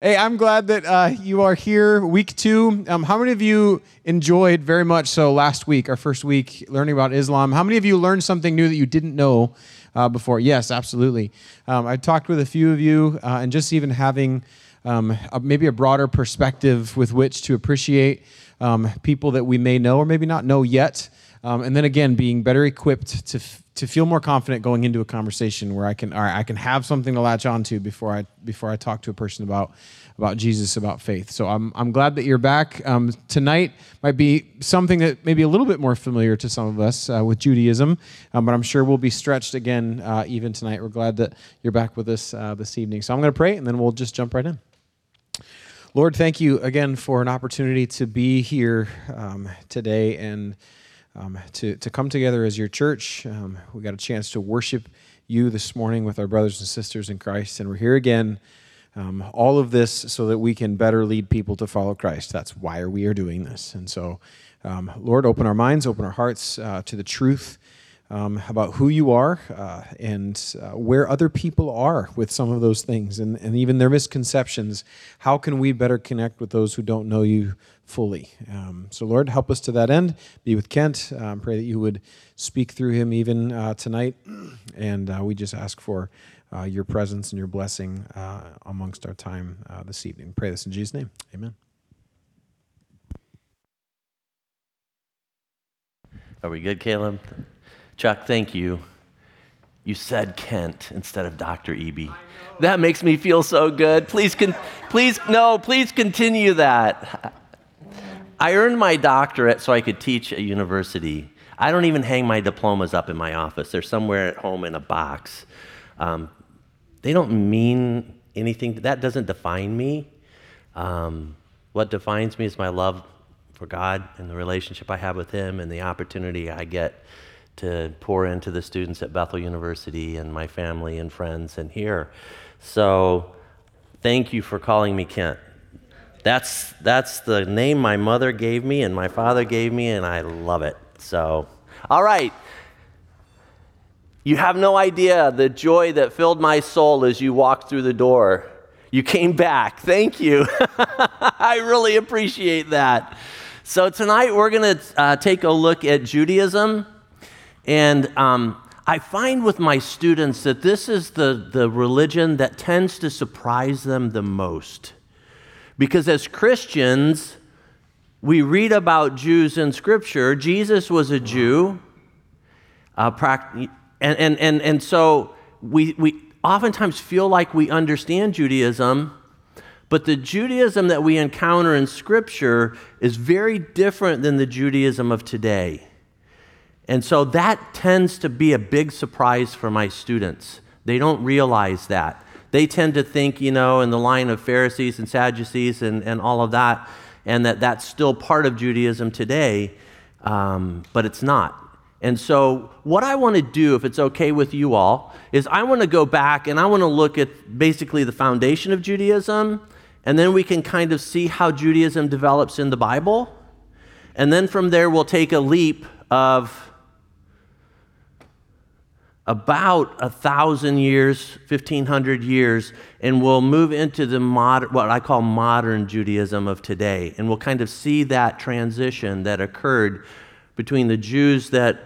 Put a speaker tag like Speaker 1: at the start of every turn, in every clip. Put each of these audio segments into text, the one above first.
Speaker 1: Hey, I'm glad that uh, you are here, week two. Um, how many of you enjoyed very much so last week, our first week, learning about Islam? How many of you learned something new that you didn't know uh, before? Yes, absolutely. Um, I talked with a few of you, uh, and just even having um, a, maybe a broader perspective with which to appreciate um, people that we may know or maybe not know yet. Um, and then again, being better equipped to to feel more confident going into a conversation where I can right, I can have something to latch onto before I before I talk to a person about about Jesus, about faith. So I'm I'm glad that you're back. Um, tonight might be something that maybe a little bit more familiar to some of us uh, with Judaism, um, but I'm sure we'll be stretched again uh, even tonight. We're glad that you're back with us uh, this evening. So I'm going to pray and then we'll just jump right in. Lord, thank you again for an opportunity to be here um, today and um, to, to come together as your church. Um, we got a chance to worship you this morning with our brothers and sisters in Christ, and we're here again. Um, all of this so that we can better lead people to follow Christ. That's why we are doing this. And so, um, Lord, open our minds, open our hearts uh, to the truth um, about who you are uh, and uh, where other people are with some of those things and, and even their misconceptions. How can we better connect with those who don't know you fully? Um, so, Lord, help us to that end. Be with Kent. Um, pray that you would speak through him even uh, tonight. And uh, we just ask for uh, your presence and your blessing uh, amongst our time this evening. Pray this in Jesus' name. Amen.
Speaker 2: Are we good, Caleb? Chuck, thank you. You said Kent instead of Dr. Eby. That makes me feel so good. Please, con- please, no, please continue that. I earned my doctorate so I could teach at university. I don't even hang my diplomas up in my office. They're somewhere at home in a box. Um, they don't mean anything. That doesn't define me. Um, what defines me is my love for God and the relationship I have with Him and the opportunity I get to pour into the students at Bethel University and my family and friends and here. So thank you for calling me Kent. That's, that's the name my mother gave me and my father gave me, and I love it. So, all right. You have no idea the joy that filled my soul as you walked through the door. You came back. Thank you. I really appreciate that. So, tonight we're going to uh, take a look at Judaism and um, I find with my students that this is the, the religion that tends to surprise them the most. Because as Christians, we read about Jews in Scripture. Jesus was a Jew. Uh, and, and, and, and so we, we oftentimes feel like we understand Judaism, but the Judaism that we encounter in Scripture is very different than the Judaism of today. And so that tends to be a big surprise for my students. They don't realize that. They tend to think, you know, in the line of Pharisees and Sadducees and, and all of that, and that that's still part of Judaism today, um, but it's not. And so, what I want to do, if it's okay with you all, is I want to go back and I want to look at basically the foundation of Judaism, and then we can kind of see how Judaism develops in the Bible. And then from there, we'll take a leap of about a thousand years, 1500 years, and we'll move into the modern, what I call modern Judaism of today. And we'll kind of see that transition that occurred between the Jews that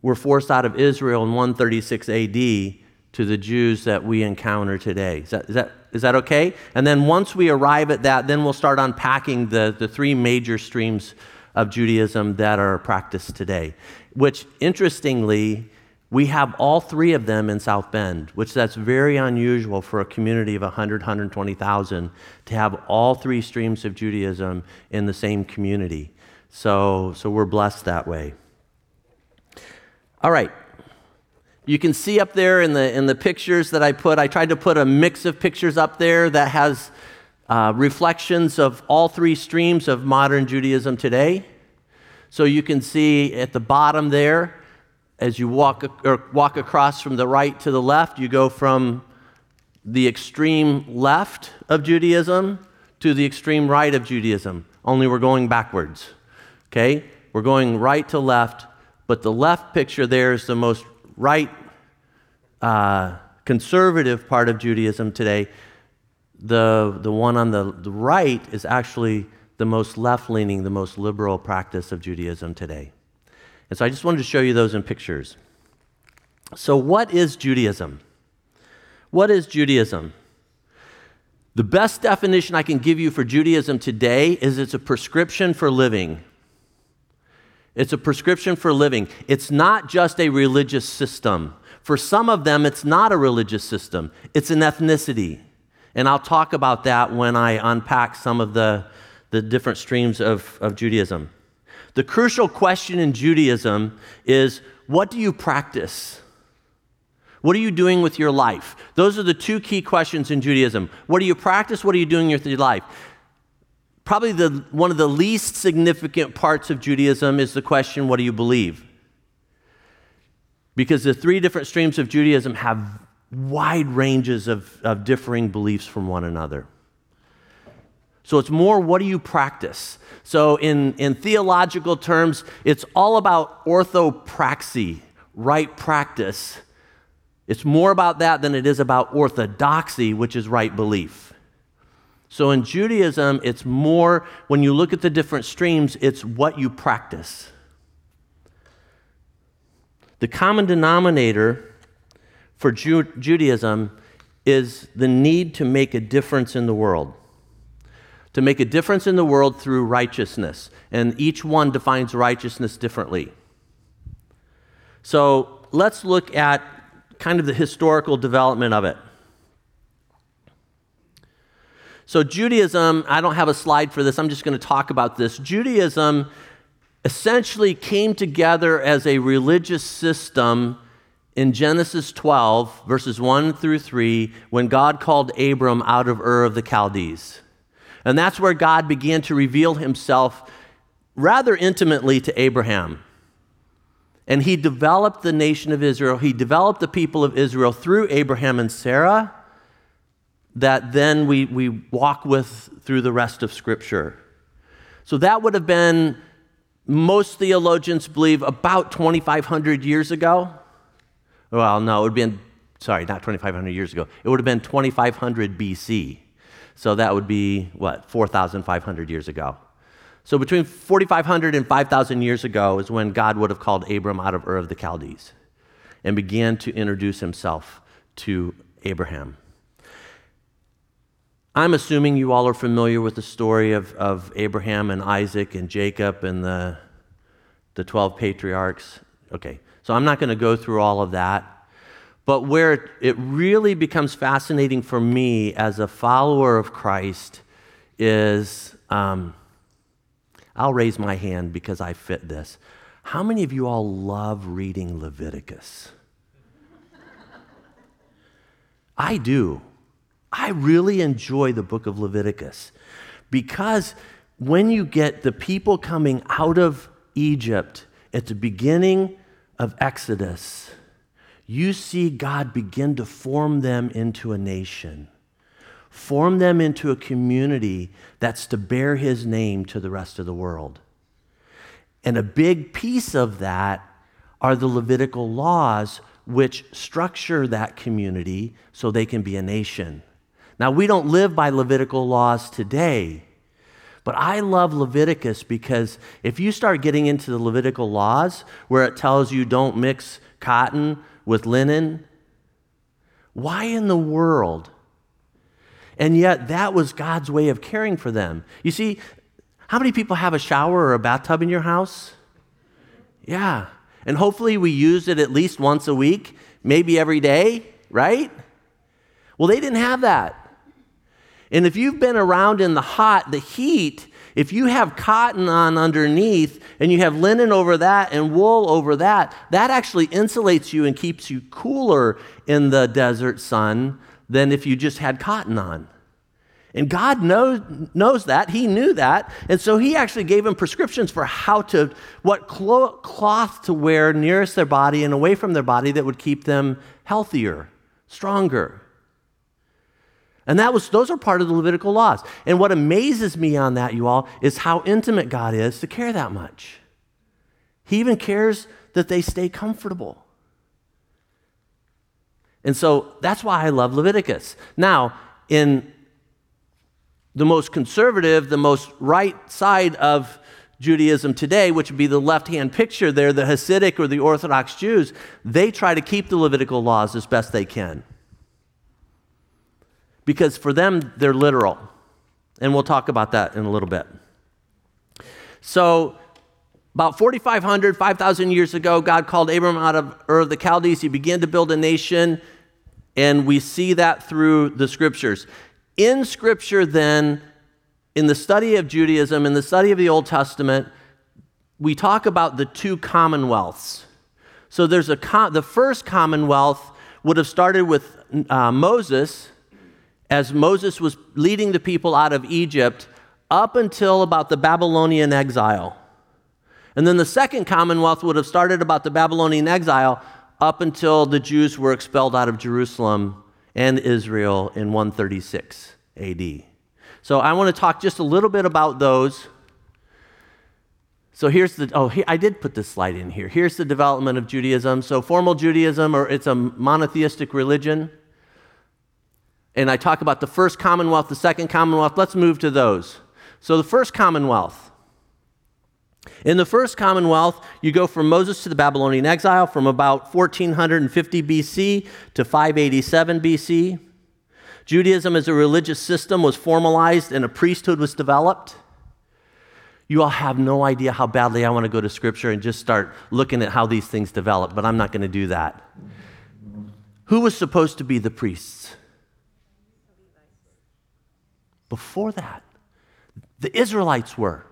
Speaker 2: were forced out of Israel in 136 AD to the Jews that we encounter today. Is that, is that, is that okay? And then once we arrive at that, then we'll start unpacking the, the three major streams of Judaism that are practiced today, which interestingly, we have all three of them in South Bend, which that's very unusual for a community of 100, 120,000 to have all three streams of Judaism in the same community. So, so we're blessed that way. All right. You can see up there in the, in the pictures that I put, I tried to put a mix of pictures up there that has uh, reflections of all three streams of modern Judaism today. So you can see at the bottom there, as you walk, or walk across from the right to the left, you go from the extreme left of Judaism to the extreme right of Judaism, only we're going backwards. Okay? We're going right to left, but the left picture there is the most right uh, conservative part of Judaism today. the, the one on the, the right is actually the most left leaning, the most liberal practice of Judaism today. And so I just wanted to show you those in pictures. So, what is Judaism? What is Judaism? The best definition I can give you for Judaism today is it's a prescription for living. It's a prescription for living. It's not just a religious system. For some of them, it's not a religious system, it's an ethnicity. And I'll talk about that when I unpack some of the, the different streams of, of Judaism. The crucial question in Judaism is what do you practice? What are you doing with your life? Those are the two key questions in Judaism. What do you practice? What are you doing with your life? Probably the, one of the least significant parts of Judaism is the question what do you believe? Because the three different streams of Judaism have wide ranges of, of differing beliefs from one another. So it's more what do you practice? So, in, in theological terms, it's all about orthopraxy, right practice. It's more about that than it is about orthodoxy, which is right belief. So, in Judaism, it's more, when you look at the different streams, it's what you practice. The common denominator for Ju- Judaism is the need to make a difference in the world. To make a difference in the world through righteousness. And each one defines righteousness differently. So let's look at kind of the historical development of it. So, Judaism, I don't have a slide for this, I'm just going to talk about this. Judaism essentially came together as a religious system in Genesis 12, verses 1 through 3, when God called Abram out of Ur of the Chaldees. And that's where God began to reveal himself rather intimately to Abraham. And he developed the nation of Israel, he developed the people of Israel through Abraham and Sarah, that then we, we walk with through the rest of Scripture. So that would have been, most theologians believe, about 2,500 years ago. Well, no, it would have been, sorry, not 2,500 years ago. It would have been 2,500 BC. So that would be, what, 4,500 years ago. So between 4,500 and 5,000 years ago is when God would have called Abram out of Ur of the Chaldees and began to introduce himself to Abraham. I'm assuming you all are familiar with the story of, of Abraham and Isaac and Jacob and the, the 12 patriarchs. Okay, so I'm not going to go through all of that. But where it really becomes fascinating for me as a follower of Christ is um, I'll raise my hand because I fit this. How many of you all love reading Leviticus? I do. I really enjoy the book of Leviticus because when you get the people coming out of Egypt at the beginning of Exodus, you see God begin to form them into a nation, form them into a community that's to bear his name to the rest of the world. And a big piece of that are the Levitical laws, which structure that community so they can be a nation. Now, we don't live by Levitical laws today. But I love Leviticus because if you start getting into the Levitical laws where it tells you don't mix cotton with linen, why in the world? And yet, that was God's way of caring for them. You see, how many people have a shower or a bathtub in your house? Yeah. And hopefully, we use it at least once a week, maybe every day, right? Well, they didn't have that. And if you've been around in the hot, the heat, if you have cotton on underneath and you have linen over that and wool over that, that actually insulates you and keeps you cooler in the desert sun than if you just had cotton on. And God knows, knows that. He knew that. And so he actually gave them prescriptions for how to, what cloth to wear nearest their body and away from their body that would keep them healthier, stronger. And that was those are part of the Levitical laws. And what amazes me on that, you all, is how intimate God is to care that much. He even cares that they stay comfortable. And so that's why I love Leviticus. Now, in the most conservative, the most right side of Judaism today, which would be the left hand picture there, the Hasidic or the Orthodox Jews, they try to keep the Levitical laws as best they can. Because for them, they're literal. And we'll talk about that in a little bit. So, about 4,500, 5,000 years ago, God called Abram out of Ur of the Chaldees. He began to build a nation, and we see that through the scriptures. In scripture, then, in the study of Judaism, in the study of the Old Testament, we talk about the two commonwealths. So there's a com- the first commonwealth would have started with uh, Moses, as Moses was leading the people out of Egypt up until about the Babylonian exile. And then the second commonwealth would have started about the Babylonian exile up until the Jews were expelled out of Jerusalem and Israel in 136 AD. So I want to talk just a little bit about those. So here's the, oh, I did put this slide in here. Here's the development of Judaism. So formal Judaism, or it's a monotheistic religion. And I talk about the first commonwealth, the second commonwealth. Let's move to those. So the first commonwealth. In the first commonwealth, you go from Moses to the Babylonian exile from about 1450 BC to 587 BC. Judaism as a religious system was formalized and a priesthood was developed. You all have no idea how badly I want to go to scripture and just start looking at how these things develop, but I'm not going to do that. Who was supposed to be the priests? Before that, the Israelites were.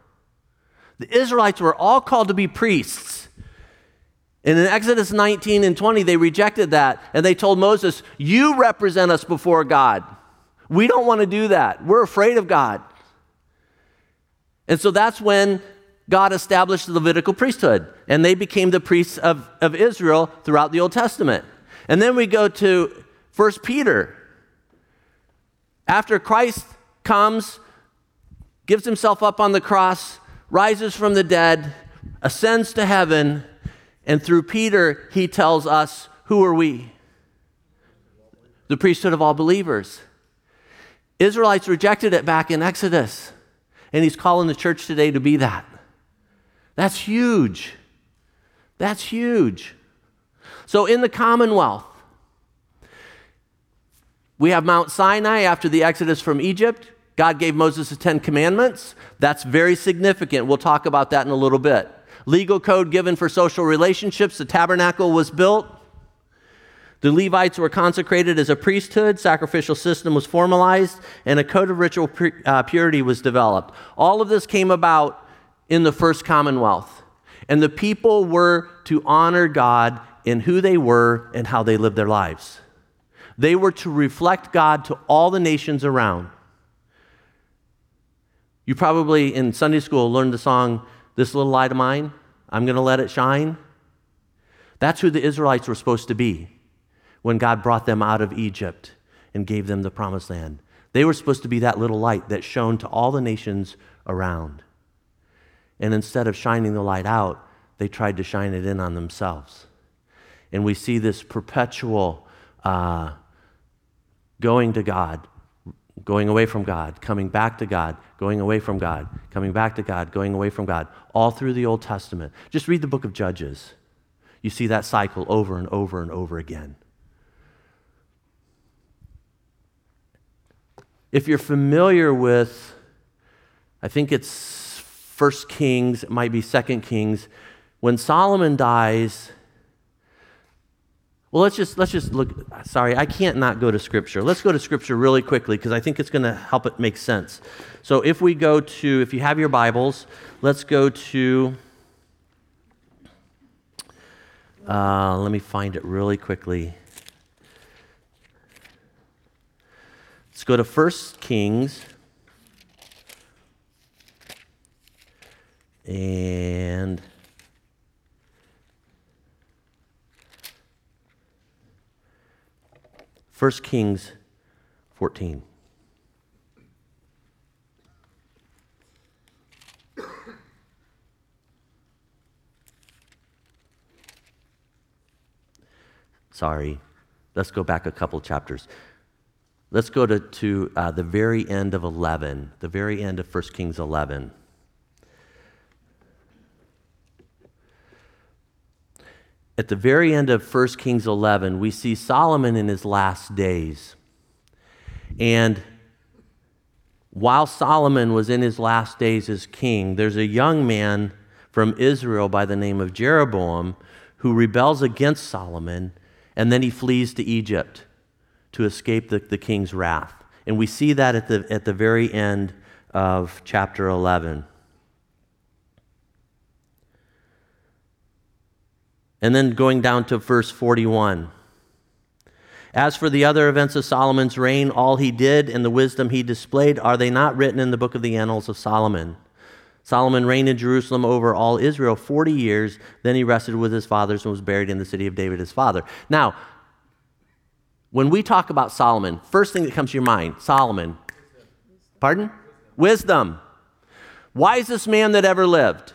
Speaker 2: The Israelites were all called to be priests. And in Exodus 19 and 20, they rejected that and they told Moses, You represent us before God. We don't want to do that. We're afraid of God. And so that's when God established the Levitical priesthood, and they became the priests of, of Israel throughout the Old Testament. And then we go to 1 Peter. After Christ comes, gives himself up on the cross, rises from the dead, ascends to heaven, and through Peter, he tells us who are we? The priesthood of all believers. Israelites rejected it back in Exodus, and he's calling the church today to be that. That's huge. That's huge. So, in the Commonwealth, we have Mount Sinai after the Exodus from Egypt. God gave Moses the Ten Commandments. That's very significant. We'll talk about that in a little bit. Legal code given for social relationships. The tabernacle was built. The Levites were consecrated as a priesthood, sacrificial system was formalized, and a code of ritual uh, purity was developed. All of this came about in the first commonwealth. And the people were to honor God in who they were and how they lived their lives. They were to reflect God to all the nations around. You probably in Sunday school learned the song, This Little Light of Mine, I'm going to let it shine. That's who the Israelites were supposed to be when God brought them out of Egypt and gave them the promised land. They were supposed to be that little light that shone to all the nations around. And instead of shining the light out, they tried to shine it in on themselves. And we see this perpetual uh, going to God, going away from God, coming back to God, going away from God, coming back to God, going away from God, all through the Old Testament. Just read the book of Judges. You see that cycle over and over and over again. If you're familiar with, I think it's First Kings, it might be Second Kings, when Solomon dies, well, let's just let's just look. Sorry, I can't not go to Scripture. Let's go to Scripture really quickly because I think it's going to help it make sense. So, if we go to, if you have your Bibles, let's go to. Uh, let me find it really quickly. Let's go to First Kings. And 1 Kings 14. Sorry. Let's go back a couple chapters. Let's go to, to uh, the very end of 11, the very end of 1 Kings 11. At the very end of 1 Kings 11, we see Solomon in his last days. And while Solomon was in his last days as king, there's a young man from Israel by the name of Jeroboam who rebels against Solomon, and then he flees to Egypt to escape the, the king's wrath. And we see that at the, at the very end of chapter 11. And then going down to verse 41. As for the other events of Solomon's reign, all he did and the wisdom he displayed, are they not written in the book of the annals of Solomon? Solomon reigned in Jerusalem over all Israel 40 years. Then he rested with his fathers and was buried in the city of David, his father. Now, when we talk about Solomon, first thing that comes to your mind, Solomon. Pardon? Wisdom. Wisest man that ever lived.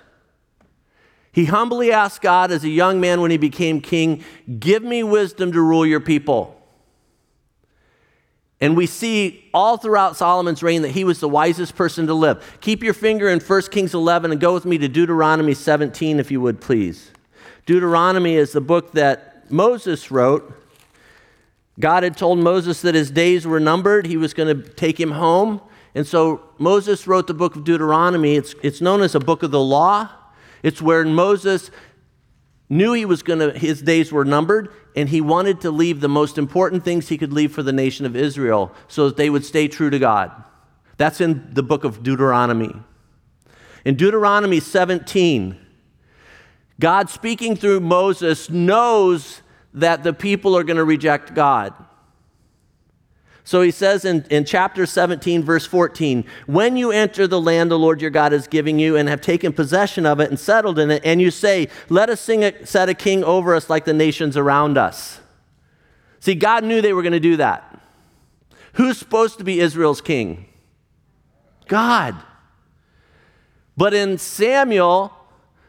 Speaker 2: He humbly asked God as a young man when he became king, Give me wisdom to rule your people. And we see all throughout Solomon's reign that he was the wisest person to live. Keep your finger in 1 Kings 11 and go with me to Deuteronomy 17, if you would, please. Deuteronomy is the book that Moses wrote God had told Moses that his days were numbered, he was going to take him home. And so Moses wrote the book of Deuteronomy. It's, it's known as a book of the law. It's where Moses knew he was going to his days were numbered and he wanted to leave the most important things he could leave for the nation of Israel so that they would stay true to God. That's in the book of Deuteronomy. In Deuteronomy 17, God speaking through Moses knows that the people are going to reject God. So he says in, in chapter 17, verse 14, when you enter the land the Lord your God is giving you and have taken possession of it and settled in it, and you say, Let us sing a, set a king over us like the nations around us. See, God knew they were going to do that. Who's supposed to be Israel's king? God. But in Samuel,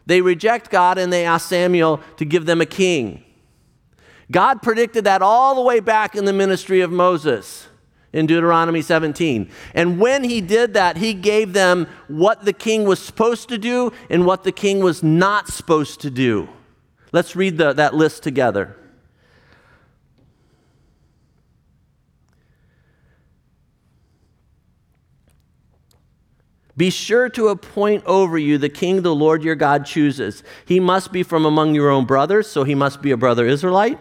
Speaker 2: they reject God and they ask Samuel to give them a king. God predicted that all the way back in the ministry of Moses in Deuteronomy 17. And when he did that, he gave them what the king was supposed to do and what the king was not supposed to do. Let's read the, that list together. Be sure to appoint over you the king the Lord your God chooses. He must be from among your own brothers, so he must be a brother Israelite.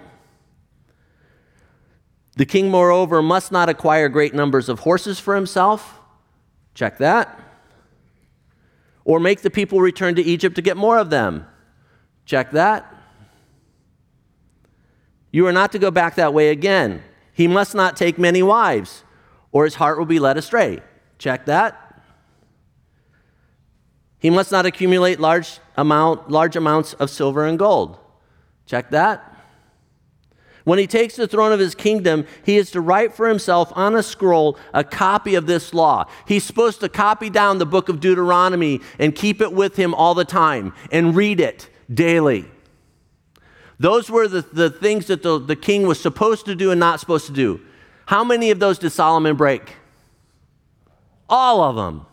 Speaker 2: The king, moreover, must not acquire great numbers of horses for himself. Check that. Or make the people return to Egypt to get more of them. Check that. You are not to go back that way again. He must not take many wives, or his heart will be led astray. Check that. He must not accumulate large, amount, large amounts of silver and gold. Check that. When he takes the throne of his kingdom, he is to write for himself on a scroll a copy of this law. He's supposed to copy down the book of Deuteronomy and keep it with him all the time and read it daily. Those were the, the things that the, the king was supposed to do and not supposed to do. How many of those did Solomon break? All of them.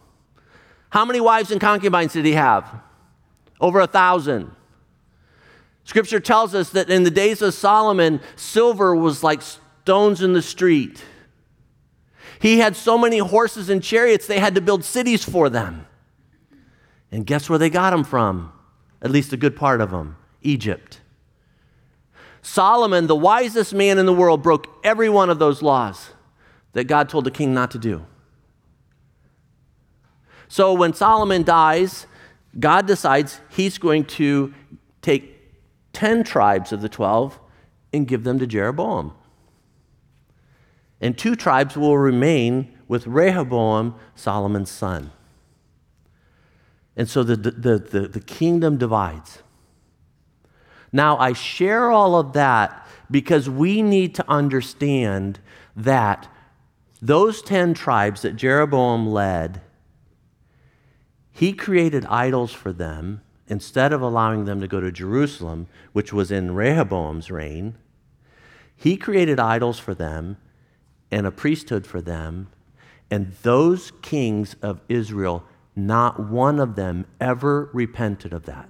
Speaker 2: How many wives and concubines did he have? Over a thousand. Scripture tells us that in the days of Solomon, silver was like stones in the street. He had so many horses and chariots, they had to build cities for them. And guess where they got them from? At least a good part of them Egypt. Solomon, the wisest man in the world, broke every one of those laws that God told the king not to do. So when Solomon dies, God decides he's going to take 10 tribes of the 12 and give them to Jeroboam. And two tribes will remain with Rehoboam, Solomon's son. And so the, the, the, the, kingdom divides. Now, I share all of that because we need to understand that those 10 tribes that Jeroboam led, he created idols for them instead of allowing them to go to Jerusalem, which was in Rehoboam's reign, he created idols for them and a priesthood for them. And those kings of Israel, not one of them ever repented of that.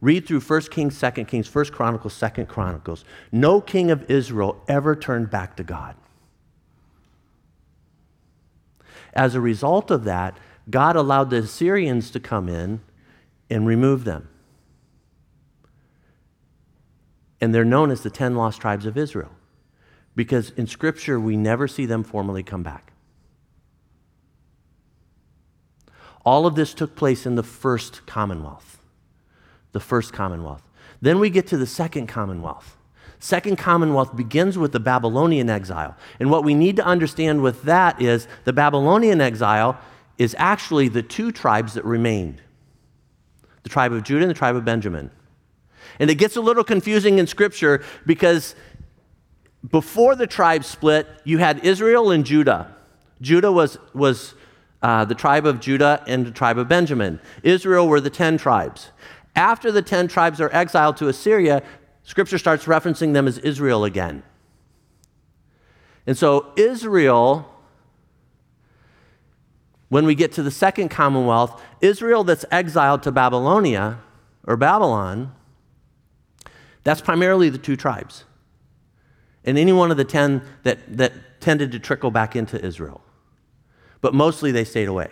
Speaker 2: Read through 1 Kings, 2 Kings, 1 Chronicles, 2 Chronicles. No king of Israel ever turned back to God. As a result of that, God allowed the Assyrians to come in and remove them. And they're known as the 10 lost tribes of Israel because in Scripture we never see them formally come back. All of this took place in the first Commonwealth. The first Commonwealth. Then we get to the second Commonwealth. Second Commonwealth begins with the Babylonian exile. And what we need to understand with that is the Babylonian exile is actually the two tribes that remained the tribe of Judah and the tribe of Benjamin. And it gets a little confusing in Scripture because before the tribe split, you had Israel and Judah. Judah was, was uh, the tribe of Judah and the tribe of Benjamin. Israel were the 10 tribes. After the 10 tribes are exiled to Assyria, Scripture starts referencing them as Israel again. And so, Israel, when we get to the second commonwealth, Israel that's exiled to Babylonia or Babylon, that's primarily the two tribes. And any one of the 10 that, that tended to trickle back into Israel. But mostly they stayed away.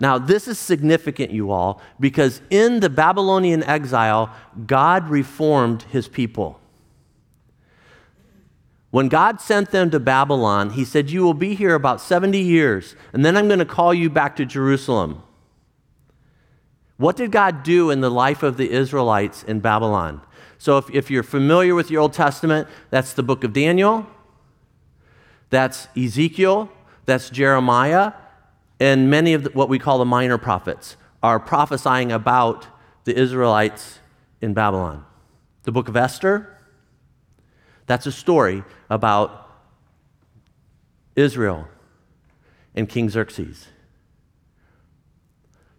Speaker 2: Now, this is significant, you all, because in the Babylonian exile, God reformed his people. When God sent them to Babylon, he said, You will be here about 70 years, and then I'm going to call you back to Jerusalem. What did God do in the life of the Israelites in Babylon? So, if, if you're familiar with your Old Testament, that's the book of Daniel, that's Ezekiel, that's Jeremiah, and many of the, what we call the minor prophets are prophesying about the Israelites in Babylon. The book of Esther, that's a story about Israel and King Xerxes.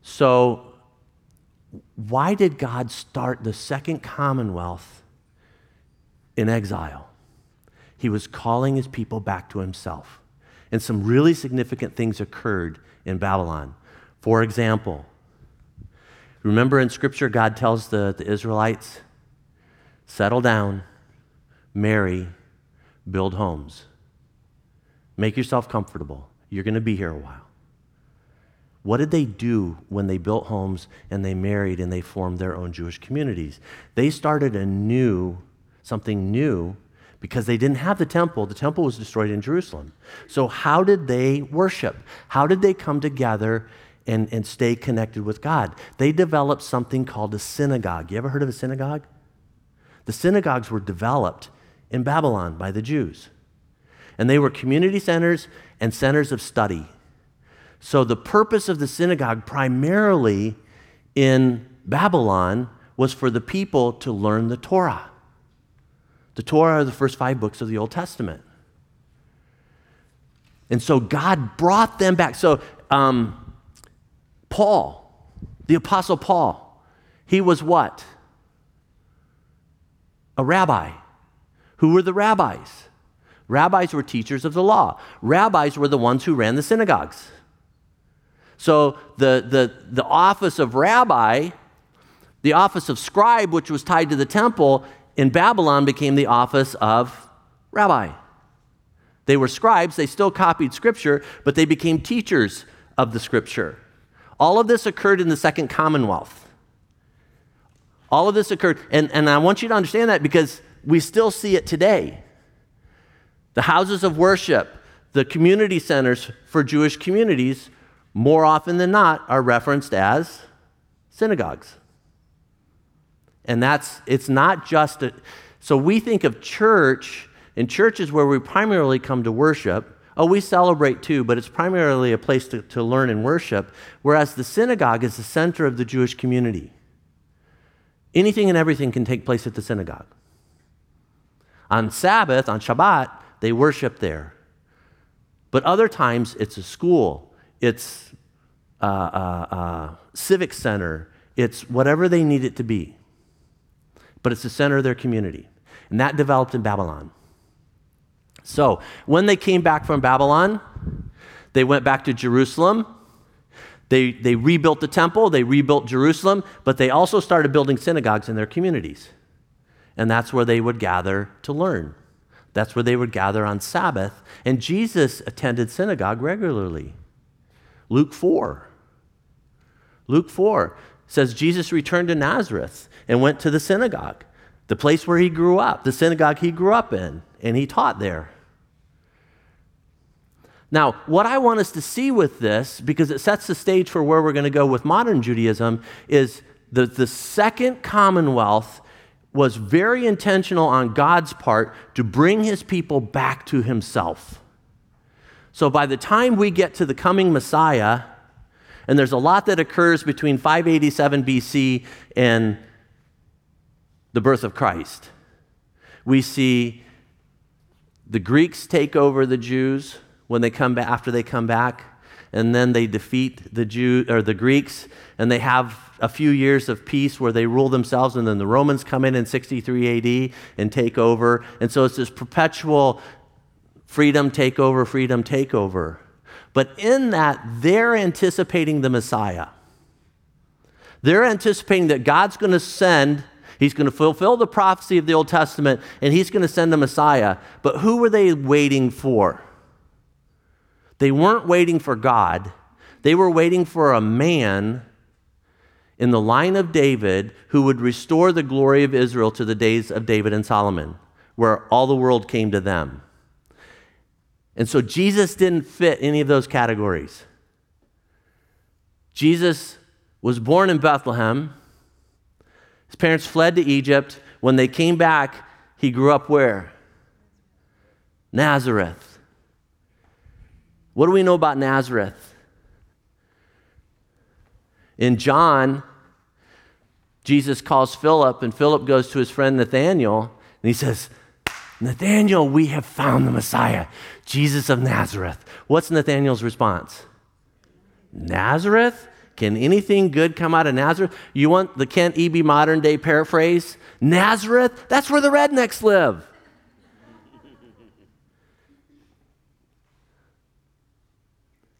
Speaker 2: So, why did God start the second commonwealth in exile? He was calling his people back to himself. And some really significant things occurred in Babylon. For example, remember in Scripture, God tells the, the Israelites, settle down, marry, build homes. Make yourself comfortable. You're going to be here a while. What did they do when they built homes and they married and they formed their own Jewish communities? They started a new, something new because they didn't have the temple. The temple was destroyed in Jerusalem. So, how did they worship? How did they come together and, and stay connected with God? They developed something called a synagogue. You ever heard of a synagogue? The synagogues were developed in Babylon by the Jews, and they were community centers and centers of study. So, the purpose of the synagogue, primarily in Babylon, was for the people to learn the Torah. The Torah are the first five books of the Old Testament. And so God brought them back. So, um, Paul, the Apostle Paul, he was what? A rabbi. Who were the rabbis? Rabbis were teachers of the law. Rabbis were the ones who ran the synagogues. So the, the, the office of rabbi, the office of scribe, which was tied to the temple, in Babylon became the office of rabbi. They were scribes, they still copied scripture, but they became teachers of the scripture. All of this occurred in the Second Commonwealth. All of this occurred, and, and I want you to understand that because we still see it today. The houses of worship, the community centers for Jewish communities, more often than not, are referenced as synagogues. And that's, it's not just a, so we think of church, and church is where we primarily come to worship. Oh, we celebrate too, but it's primarily a place to, to learn and worship, whereas the synagogue is the center of the Jewish community. Anything and everything can take place at the synagogue. On Sabbath, on Shabbat, they worship there. But other times, it's a school, it's a, a, a civic center, it's whatever they need it to be but it's the center of their community. And that developed in Babylon. So, when they came back from Babylon, they went back to Jerusalem. They, they rebuilt the temple, they rebuilt Jerusalem, but they also started building synagogues in their communities. And that's where they would gather to learn. That's where they would gather on Sabbath. And Jesus attended synagogue regularly. Luke 4. Luke 4 says Jesus returned to Nazareth and went to the synagogue, the place where he grew up, the synagogue he grew up in, and he taught there. Now, what I want us to see with this, because it sets the stage for where we're going to go with modern Judaism, is the, the second commonwealth was very intentional on God's part to bring his people back to himself. So by the time we get to the coming Messiah, and there's a lot that occurs between 587 BC and the birth of Christ. We see the Greeks take over the Jews when they come back after they come back, and then they defeat the Jew or the Greeks, and they have a few years of peace where they rule themselves, and then the Romans come in in 63 AD and take over, and so it's this perpetual freedom takeover, freedom takeover. But in that, they're anticipating the Messiah. They're anticipating that God's going to send He's going to fulfill the prophecy of the Old Testament and he's going to send a Messiah. But who were they waiting for? They weren't waiting for God, they were waiting for a man in the line of David who would restore the glory of Israel to the days of David and Solomon, where all the world came to them. And so Jesus didn't fit any of those categories. Jesus was born in Bethlehem. His parents fled to Egypt. When they came back, he grew up where? Nazareth. What do we know about Nazareth? In John, Jesus calls Philip, and Philip goes to his friend Nathanael, and he says, Nathanael, we have found the Messiah, Jesus of Nazareth. What's Nathanael's response? Nazareth? Can anything good come out of Nazareth? You want the Kent Eby modern day paraphrase? Nazareth? That's where the rednecks live.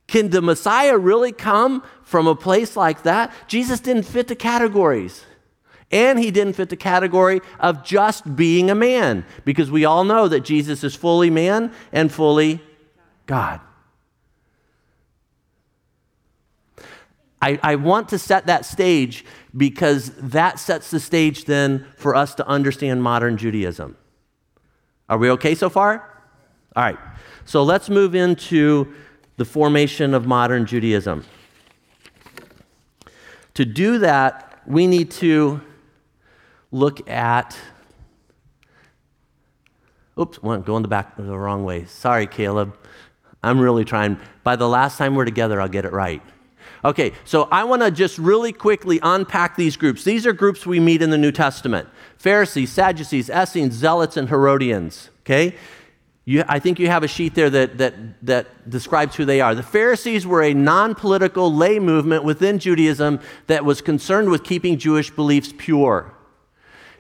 Speaker 2: Can the Messiah really come from a place like that? Jesus didn't fit the categories. And he didn't fit the category of just being a man, because we all know that Jesus is fully man and fully God. I, I, want to set that stage because that sets the stage then for us to understand modern Judaism. Are we okay so far? All right. So let's move into the formation of modern Judaism. To do that, we need to look at. Oops, well, going the back the wrong way. Sorry, Caleb. I'm really trying. By the last time we're together, I'll get it right. Okay, so I want to just really quickly unpack these groups. These are groups we meet in the New Testament Pharisees, Sadducees, Essenes, Zealots, and Herodians. Okay? You, I think you have a sheet there that, that, that describes who they are. The Pharisees were a non political lay movement within Judaism that was concerned with keeping Jewish beliefs pure.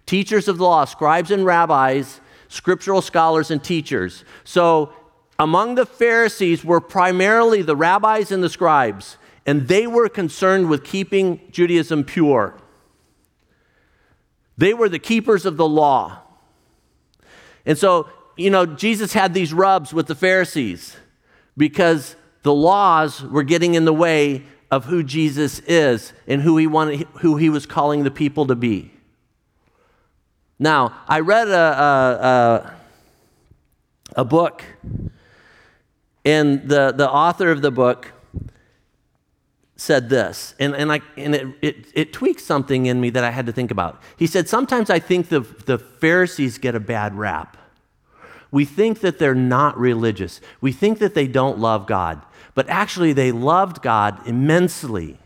Speaker 2: Teachers of the law, scribes and rabbis, scriptural scholars and teachers. So, among the Pharisees were primarily the rabbis and the scribes, and they were concerned with keeping Judaism pure. They were the keepers of the law. And so you know, Jesus had these rubs with the Pharisees because the laws were getting in the way of who Jesus is and who he wanted, who he was calling the people to be. Now, I read a, a, a, a book, and the, the author of the book said this, and, and, I, and it, it, it tweaked something in me that I had to think about. He said, Sometimes I think the, the Pharisees get a bad rap we think that they're not religious. We think that they don't love God. But actually, they loved God immensely.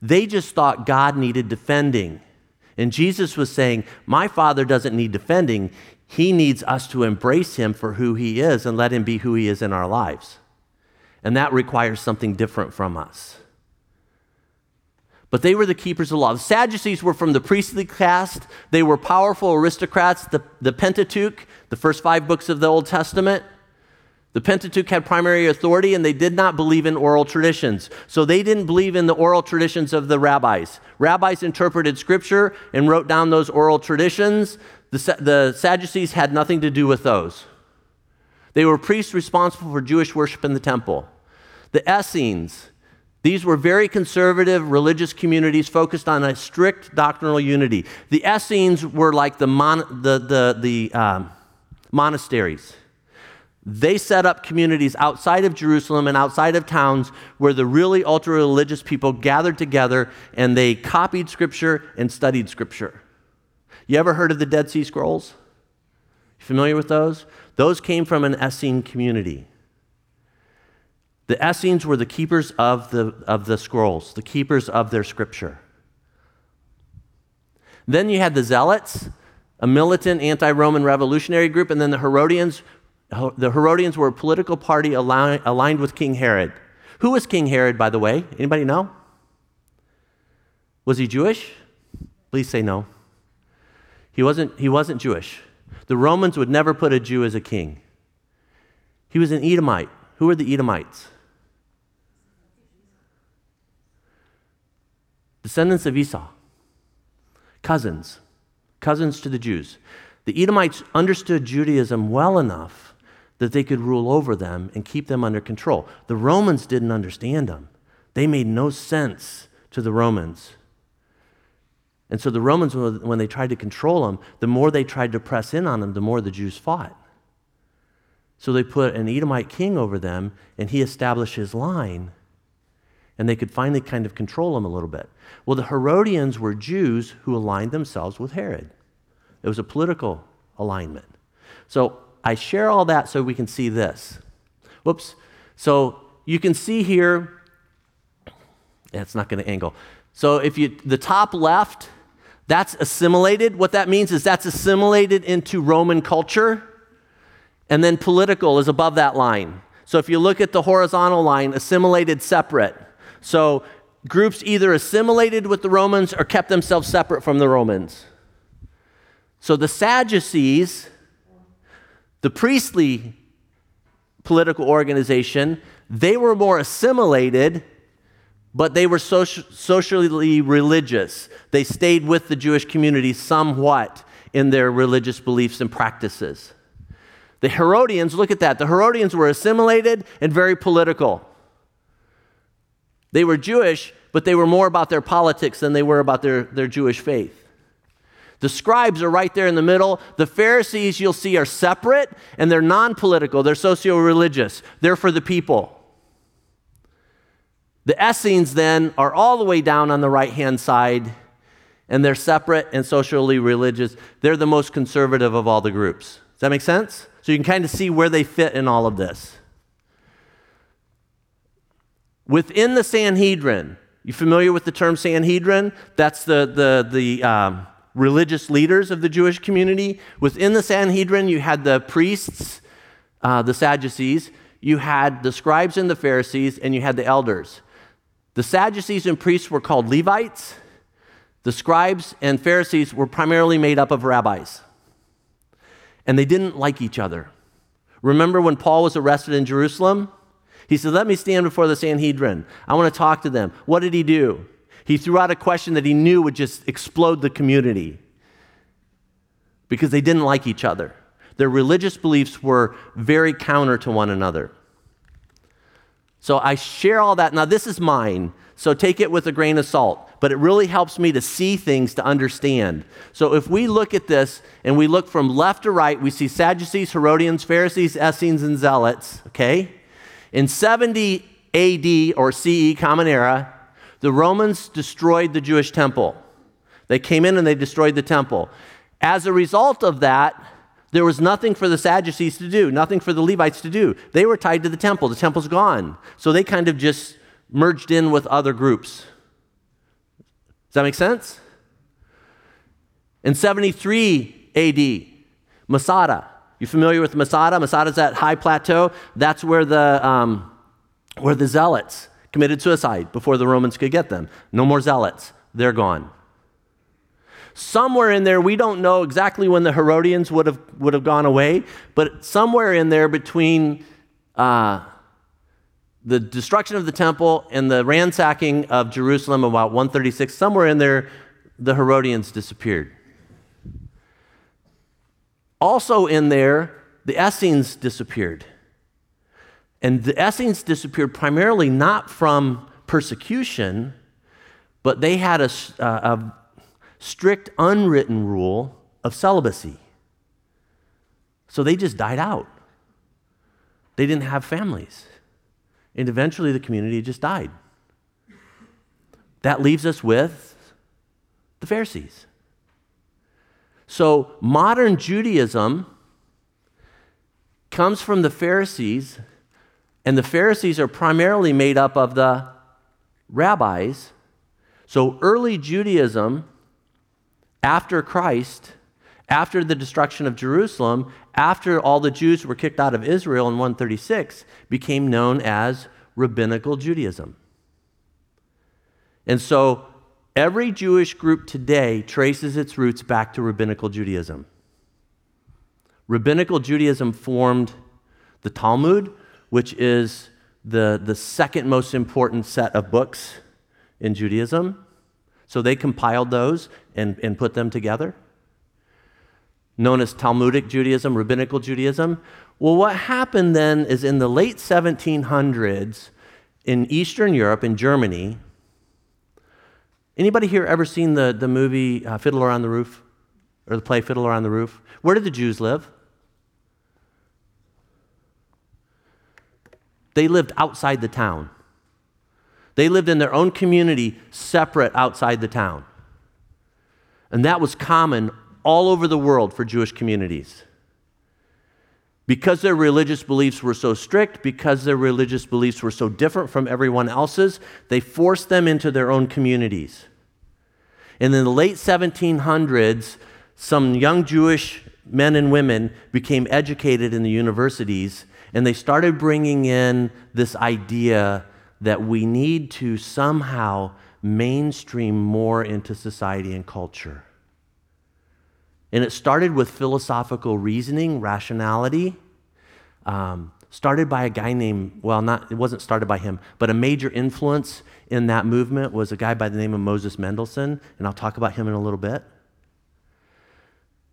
Speaker 2: They just thought God needed defending. And Jesus was saying, My Father doesn't need defending. He needs us to embrace Him for who He is and let Him be who He is in our lives. And that requires something different from us. But they were the keepers of the law. The Sadducees were from the priestly caste. They were powerful aristocrats. The, the Pentateuch, the first five books of the Old Testament, the Pentateuch had primary authority and they did not believe in oral traditions. So they didn't believe in the oral traditions of the rabbis. Rabbis interpreted scripture and wrote down those oral traditions. The, the Sadducees had nothing to do with those. They were priests responsible for Jewish worship in the temple. The Essenes, these were very conservative religious communities focused on a strict doctrinal unity. The Essenes were like the, mon- the, the, the um, monasteries. They set up communities outside of Jerusalem and outside of towns where the really ultra religious people gathered together and they copied scripture and studied scripture. You ever heard of the Dead Sea Scrolls? You familiar with those? Those came from an Essene community. The Essenes were the keepers of the, of the scrolls, the keepers of their scripture. Then you had the Zealots, a militant anti Roman revolutionary group, and then the Herodians. The Herodians were a political party aligned with King Herod. Who was King Herod, by the way? Anybody know? Was he Jewish? Please say no. He wasn't, he wasn't Jewish. The Romans would never put a Jew as a king. He was an Edomite. Who were the Edomites? Descendants of Esau, cousins, cousins to the Jews. The Edomites understood Judaism well enough that they could rule over them and keep them under control. The Romans didn't understand them, they made no sense to the Romans. And so the Romans, when they tried to control them, the more they tried to press in on them, the more the Jews fought. So they put an Edomite king over them, and he established his line, and they could finally kind of control him a little bit. Well, the Herodians were Jews who aligned themselves with Herod. It was a political alignment. So I share all that so we can see this. Whoops. So you can see here, it's not going to angle. So if you, the top left, that's assimilated. What that means is that's assimilated into Roman culture. And then political is above that line. So if you look at the horizontal line, assimilated separate. So groups either assimilated with the Romans or kept themselves separate from the Romans. So the Sadducees, the priestly political organization, they were more assimilated but they were socially religious. They stayed with the Jewish community somewhat in their religious beliefs and practices. The Herodians, look at that. The Herodians were assimilated and very political. They were Jewish, but they were more about their politics than they were about their, their Jewish faith. The scribes are right there in the middle. The Pharisees, you'll see, are separate and they're non political, they're socio religious. They're for the people. The Essenes then are all the way down on the right hand side, and they're separate and socially religious. They're the most conservative of all the groups. Does that make sense? So you can kind of see where they fit in all of this. Within the Sanhedrin, you familiar with the term Sanhedrin? That's the, the, the um, religious leaders of the Jewish community. Within the Sanhedrin, you had the priests, uh, the Sadducees, you had the scribes and the Pharisees, and you had the elders. The Sadducees and priests were called Levites. The scribes and Pharisees were primarily made up of rabbis. And they didn't like each other. Remember when Paul was arrested in Jerusalem? He said, Let me stand before the Sanhedrin. I want to talk to them. What did he do? He threw out a question that he knew would just explode the community because they didn't like each other. Their religious beliefs were very counter to one another. So I share all that. Now, this is mine, so take it with a grain of salt, but it really helps me to see things to understand. So if we look at this and we look from left to right, we see Sadducees, Herodians, Pharisees, Essenes, and Zealots, okay? In 70 AD or CE, Common Era, the Romans destroyed the Jewish temple. They came in and they destroyed the temple. As a result of that, there was nothing for the Sadducees to do, nothing for the Levites to do. They were tied to the temple. The temple's gone. So they kind of just merged in with other groups. Does that make sense? In 73 AD, Masada. You familiar with Masada? Masada's that high plateau. That's where the, um, where the Zealots committed suicide before the Romans could get them. No more zealots, they're gone. Somewhere in there, we don't know exactly when the Herodians would have, would have gone away, but somewhere in there between uh, the destruction of the temple and the ransacking of Jerusalem about 136, somewhere in there, the Herodians disappeared. Also in there, the Essenes disappeared. And the Essenes disappeared primarily not from persecution, but they had a, a strict unwritten rule of celibacy. So they just died out. They didn't have families. And eventually the community just died. That leaves us with the Pharisees. So modern Judaism comes from the Pharisees, and the Pharisees are primarily made up of the rabbis. So early Judaism, after Christ, after the destruction of Jerusalem, after all the Jews were kicked out of Israel in 136, became known as rabbinical Judaism. And so every Jewish group today traces its roots back to rabbinical Judaism. Rabbinical Judaism formed the Talmud, which is the, the second most important set of books in Judaism. So they compiled those and, and put them together known as Talmudic Judaism, Rabbinical Judaism. Well, what happened then is in the late 1700s in Eastern Europe, in Germany, anybody here ever seen the, the movie uh, Fiddler on the Roof? Or the play Fiddler on the Roof? Where did the Jews live? They lived outside the town. They lived in their own community, separate outside the town. And that was common all over the world for Jewish communities. Because their religious beliefs were so strict, because their religious beliefs were so different from everyone else's, they forced them into their own communities. And in the late 1700s, some young Jewish men and women became educated in the universities, and they started bringing in this idea that we need to somehow mainstream more into society and culture. And it started with philosophical reasoning, rationality, um, started by a guy named, well, not, it wasn't started by him, but a major influence in that movement was a guy by the name of Moses Mendelssohn, and I'll talk about him in a little bit.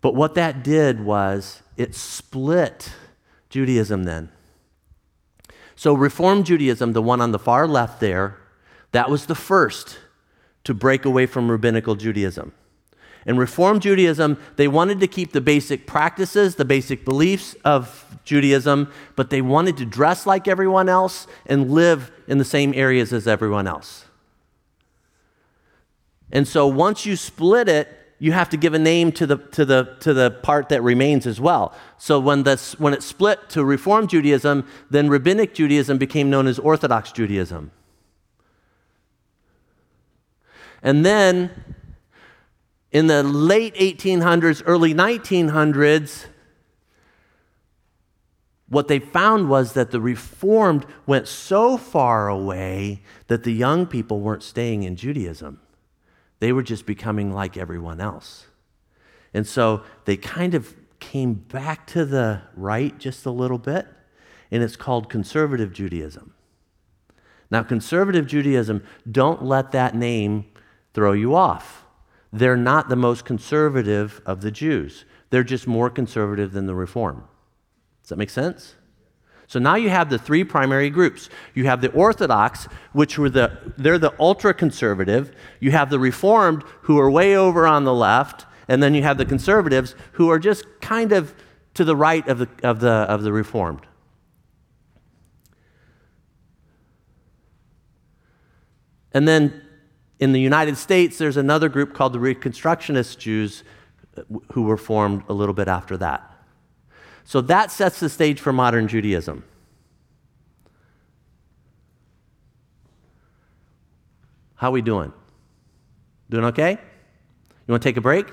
Speaker 2: But what that did was it split Judaism then. So, Reform Judaism, the one on the far left there, that was the first to break away from rabbinical Judaism. In Reform Judaism, they wanted to keep the basic practices, the basic beliefs of Judaism, but they wanted to dress like everyone else and live in the same areas as everyone else. And so once you split it, you have to give a name to the, to the, to the part that remains as well. So when, this, when it split to Reform Judaism, then Rabbinic Judaism became known as Orthodox Judaism. And then in the late 1800s, early 1900s, what they found was that the Reformed went so far away that the young people weren't staying in Judaism. They were just becoming like everyone else. And so they kind of came back to the right just a little bit, and it's called conservative Judaism. Now, conservative Judaism, don't let that name throw you off they're not the most conservative of the Jews. They're just more conservative than the Reform. Does that make sense? So now you have the three primary groups. You have the Orthodox, which were the they're the ultra conservative. You have the Reformed, who are way over on the left, and then you have the conservatives, who are just kind of to the right of the of the of the Reformed. And then in the United States, there's another group called the Reconstructionist Jews uh, who were formed a little bit after that. So that sets the stage for modern Judaism. How are we doing? Doing okay? You want to take a break?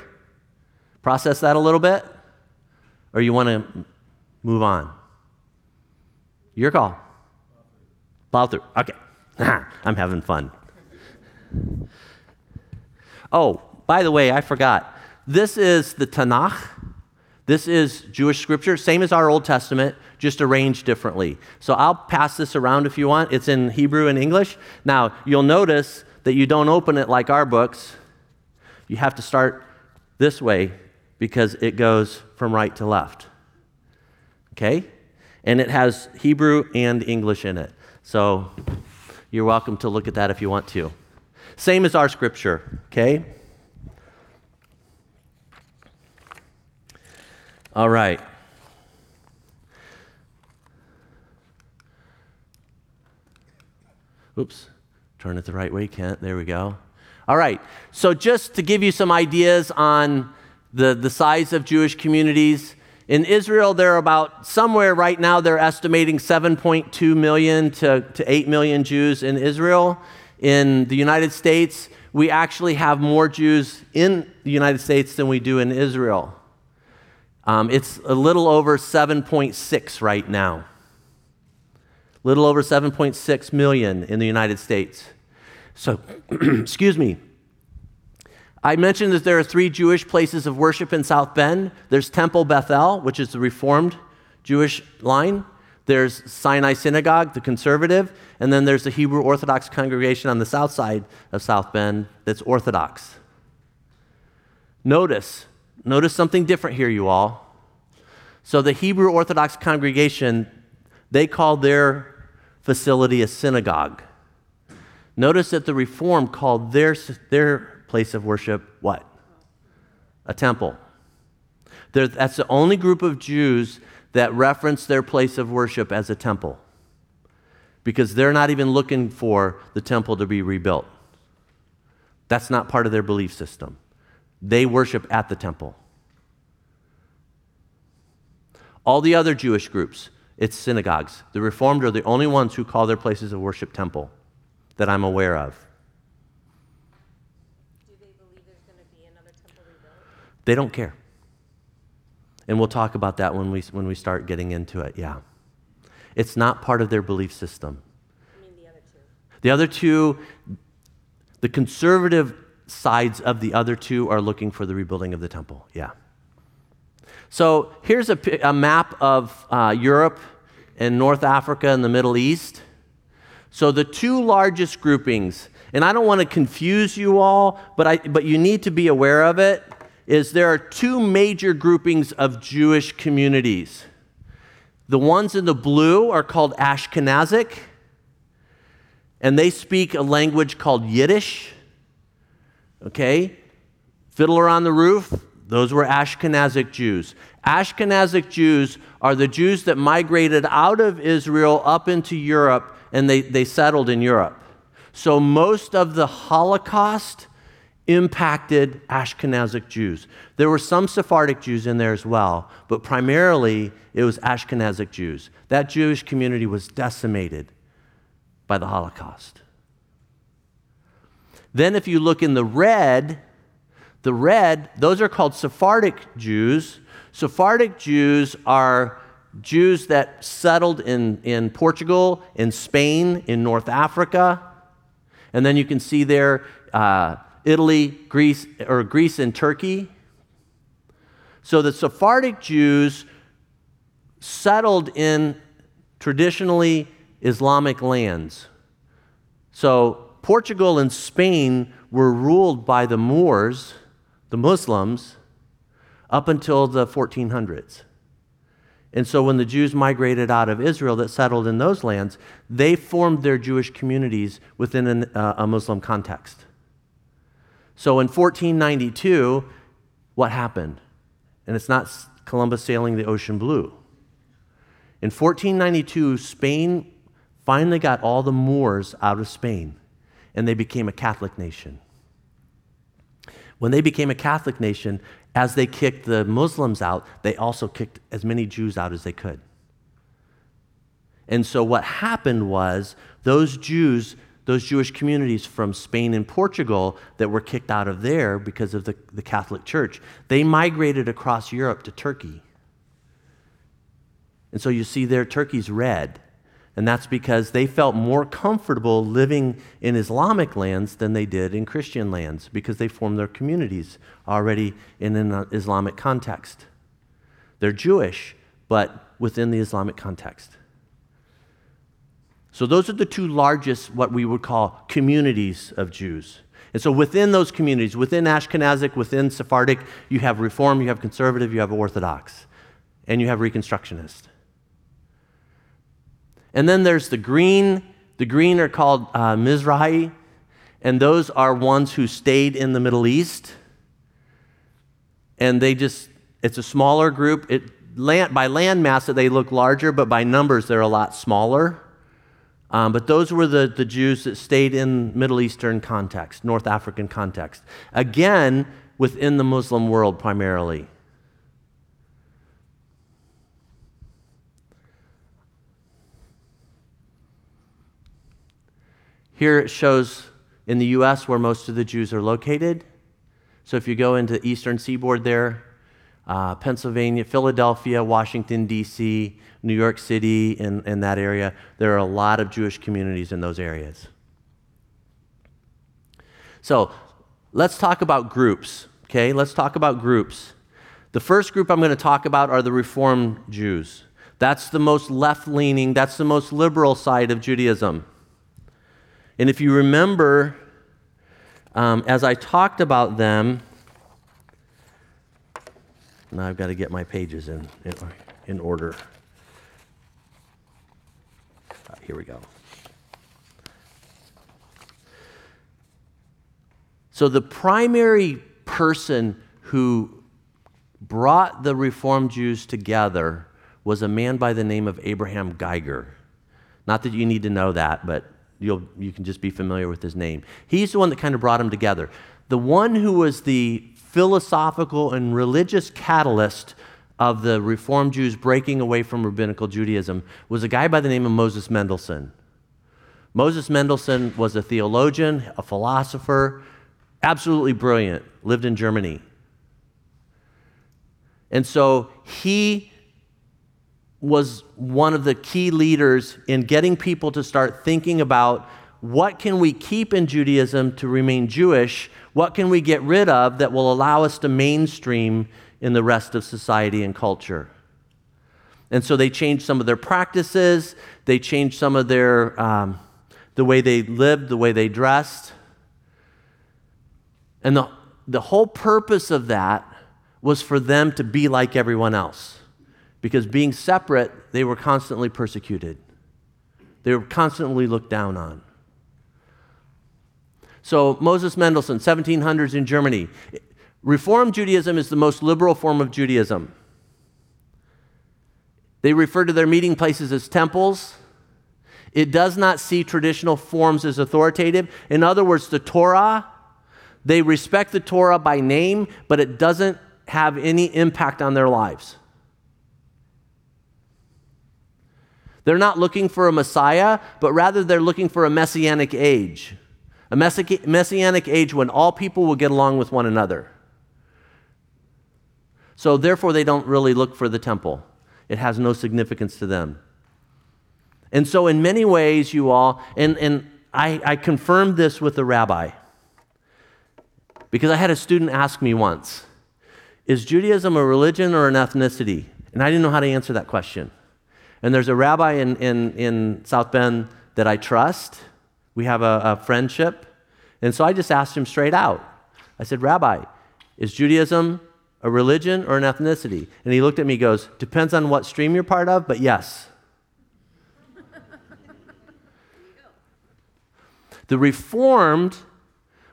Speaker 2: Process that a little bit? Or you want to move on? Your call. Plow through. Okay. I'm having fun. Oh, by the way, I forgot. This is the Tanakh. This is Jewish scripture, same as our Old Testament, just arranged differently. So I'll pass this around if you want. It's in Hebrew and English. Now, you'll notice that you don't open it like our books. You have to start this way because it goes from right to left. Okay? And it has Hebrew and English in it. So you're welcome to look at that if you want to. Same as our scripture, okay? All right. Oops, turn it the right way, Kent. There we go. All right, so just to give you some ideas on the, the size of Jewish communities, in Israel, they're about somewhere right now, they're estimating 7.2 million to, to 8 million Jews in Israel. In the United States, we actually have more Jews in the United States than we do in Israel. Um, it's a little over 7.6 right now. Little over 7.6 million in the United States. So, excuse me. I mentioned that there are three Jewish places of worship in South Bend. There's Temple Bethel, which is the Reformed Jewish line. There's Sinai Synagogue, the conservative, and then there's the Hebrew Orthodox congregation on the south side of South Bend that's Orthodox. Notice, notice something different here, you all. So the Hebrew Orthodox congregation, they call their facility a synagogue. Notice that the Reform called their, their place of worship what? A temple. That's the only group of Jews that reference their place of worship as a temple because they're not even looking for the temple to be rebuilt. That's not part of their belief system. They worship at the temple. All the other Jewish groups, it's synagogues. The Reformed are the only ones who call their places of worship temple that I'm aware of. They don't care. And we'll talk about that when we, when we start getting into it, yeah. It's not part of their belief system.
Speaker 3: I mean the other two.
Speaker 2: The other two, the conservative sides of the other two are looking for the rebuilding of the temple, yeah. So here's a, a map of uh, Europe and North Africa and the Middle East. So the two largest groupings, and I don't want to confuse you all, but, I, but you need to be aware of it is there are two major groupings of Jewish communities. The ones in the blue are called Ashkenazic, and they speak a language called Yiddish. Okay? Fiddler on the Roof, those were Ashkenazic Jews. Ashkenazic Jews are the Jews that migrated out of Israel up into Europe and they, they settled in Europe. So most of the Holocaust impacted Ashkenazic Jews. There were some Sephardic Jews in there as well, but primarily it was Ashkenazic Jews. That Jewish community was decimated by the Holocaust. Then, if you look in the red, the red, those are called Sephardic Jews. Sephardic Jews are Jews that settled in, in Portugal, in Spain, in North Africa. And then you can see there uh, Italy, Greece, or Greece and Turkey. So the Sephardic Jews settled in traditionally Islamic lands. So Portugal and Spain were ruled by the Moors, the Muslims, up until the 1400s. And so when the Jews migrated out of Israel that settled in those lands, they formed their Jewish communities within an, uh, a Muslim context. So in 1492, what happened? And it's not Columbus sailing the ocean blue. In 1492, Spain finally got all the Moors out of Spain, and they became a Catholic nation. When they became a Catholic nation, as they kicked the Muslims out, they also kicked as many Jews out as they could. And so what happened was those Jews those Jewish communities from Spain and Portugal that were kicked out of there because of the, the Catholic Church, they migrated across Europe to Turkey. And so you see there, Turkey's red. And that's because they felt more comfortable living in Islamic lands than they did in Christian lands because they formed their communities already in an Islamic context. They're Jewish, but within the Islamic context. So, those are the two largest, what we would call communities of Jews. And so, within those communities, within Ashkenazic, within Sephardic, you have Reform, you have Conservative, you have Orthodox, and you have Reconstructionist. And then there's the green. The green are called uh, Mizrahi, and those are ones who stayed in the Middle East. And they just, it's a smaller group. It, land, by land mass, they look larger, but by numbers, they're a lot smaller. Um, but those were the, the Jews that stayed in Middle Eastern context, North African context. Again, within the Muslim world primarily. Here it shows in the U.S. where most of the Jews are located. So if you go into eastern seaboard there, uh, Pennsylvania, Philadelphia, Washington, D.C., New York City, in that area, there are a lot of Jewish communities in those areas. So let's talk about groups, okay? Let's talk about groups. The first group I'm going to talk about are the Reformed Jews. That's the most left leaning, that's the most liberal side of Judaism. And if you remember, um, as I talked about them, now I've got to get my pages in, in, in order. Uh, here we go. So, the primary person who brought the Reformed Jews together was a man by the name of Abraham Geiger. Not that you need to know that, but You'll, you can just be familiar with his name. He's the one that kind of brought them together. The one who was the philosophical and religious catalyst of the Reformed Jews breaking away from rabbinical Judaism was a guy by the name of Moses Mendelssohn. Moses Mendelssohn was a theologian, a philosopher, absolutely brilliant, lived in Germany. And so he was one of the key leaders in getting people to start thinking about what can we keep in Judaism to remain Jewish? What can we get rid of that will allow us to mainstream in the rest of society and culture? And so they changed some of their practices, they changed some of their, um, the way they lived, the way they dressed. And the, the whole purpose of that was for them to be like everyone else because being separate, they were constantly persecuted. They were constantly looked down on. So, Moses Mendelssohn, 1700s in Germany. Reform Judaism is the most liberal form of Judaism. They refer to their meeting places as temples. It does not see traditional forms as authoritative. In other words, the Torah, they respect the Torah by name, but it doesn't have any impact on their lives. They're not looking for a Messiah, but rather they're looking for a messianic age. A messianic age when all people will get along with one another. So, therefore, they don't really look for the temple. It has no significance to them. And so, in many ways, you all, and, and I, I confirmed this with a rabbi because I had a student ask me once Is Judaism a religion or an ethnicity? And I didn't know how to answer that question. And there's a rabbi in, in, in South Bend that I trust. We have a, a friendship. And so I just asked him straight out. I said, Rabbi, is Judaism a religion or an ethnicity? And he looked at me goes, Depends on what stream you're part of, but yes. the Reformed,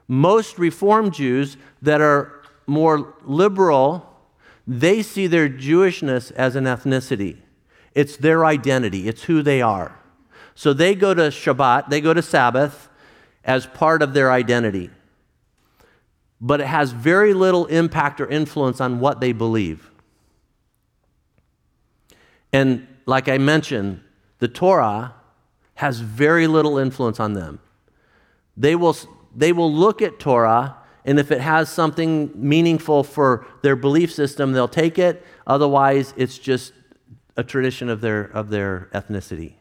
Speaker 2: most Reformed Jews that are more liberal, they see their Jewishness as an ethnicity. It's their identity, it's who they are. So they go to Shabbat, they go to Sabbath as part of their identity. But it has very little impact or influence on what they believe. And like I mentioned, the Torah has very little influence on them. They will, they will look at Torah, and if it has something meaningful for their belief system, they'll take it. Otherwise, it's just a tradition of their, of their ethnicity.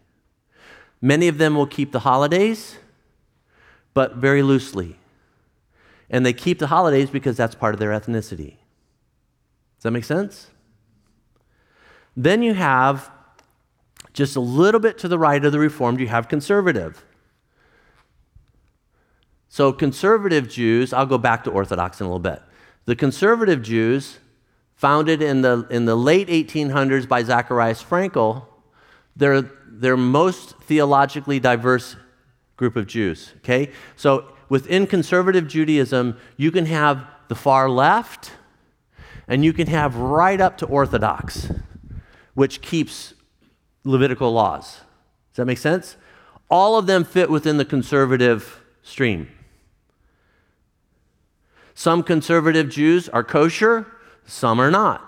Speaker 2: Many of them will keep the holidays, but very loosely. And they keep the holidays because that's part of their ethnicity. Does that make sense? Then you have, just a little bit to the right of the Reformed, you have conservative. So, conservative Jews, I'll go back to Orthodox in a little bit. The conservative Jews, founded in the, in the late 1800s by Zacharias Frankel, they're, they're most theologically diverse group of Jews. Okay? So, within conservative Judaism, you can have the far left and you can have right up to Orthodox, which keeps Levitical laws. Does that make sense? All of them fit within the conservative stream. Some conservative Jews are kosher, some are not.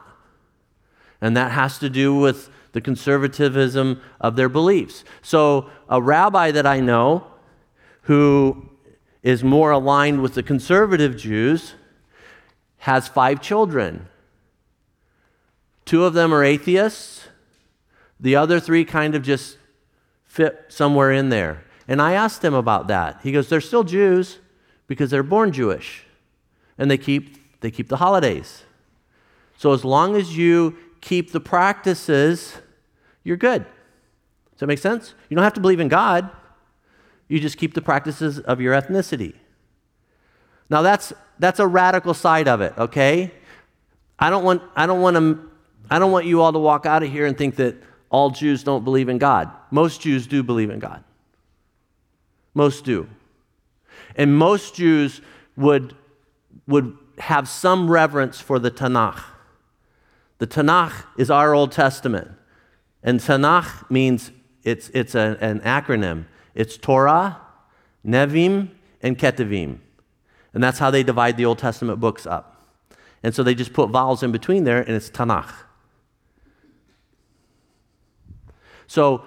Speaker 2: And that has to do with the conservatism of their beliefs. So, a rabbi that I know who is more aligned with the conservative Jews has five children. Two of them are atheists, the other three kind of just fit somewhere in there. And I asked him about that. He goes, They're still Jews because they're born Jewish and they keep, they keep the holidays. So as long as you keep the practices, you're good. Does that make sense? You don't have to believe in God. You just keep the practices of your ethnicity. Now that's that's a radical side of it, okay? I don't want I don't want to I don't want you all to walk out of here and think that all Jews don't believe in God. Most Jews do believe in God. Most do. And most Jews would would have some reverence for the Tanakh. The Tanakh is our Old Testament. And Tanakh means it's, it's a, an acronym. It's Torah, Nevi'im, and Ketuvim. And that's how they divide the Old Testament books up. And so they just put vowels in between there, and it's Tanakh. So,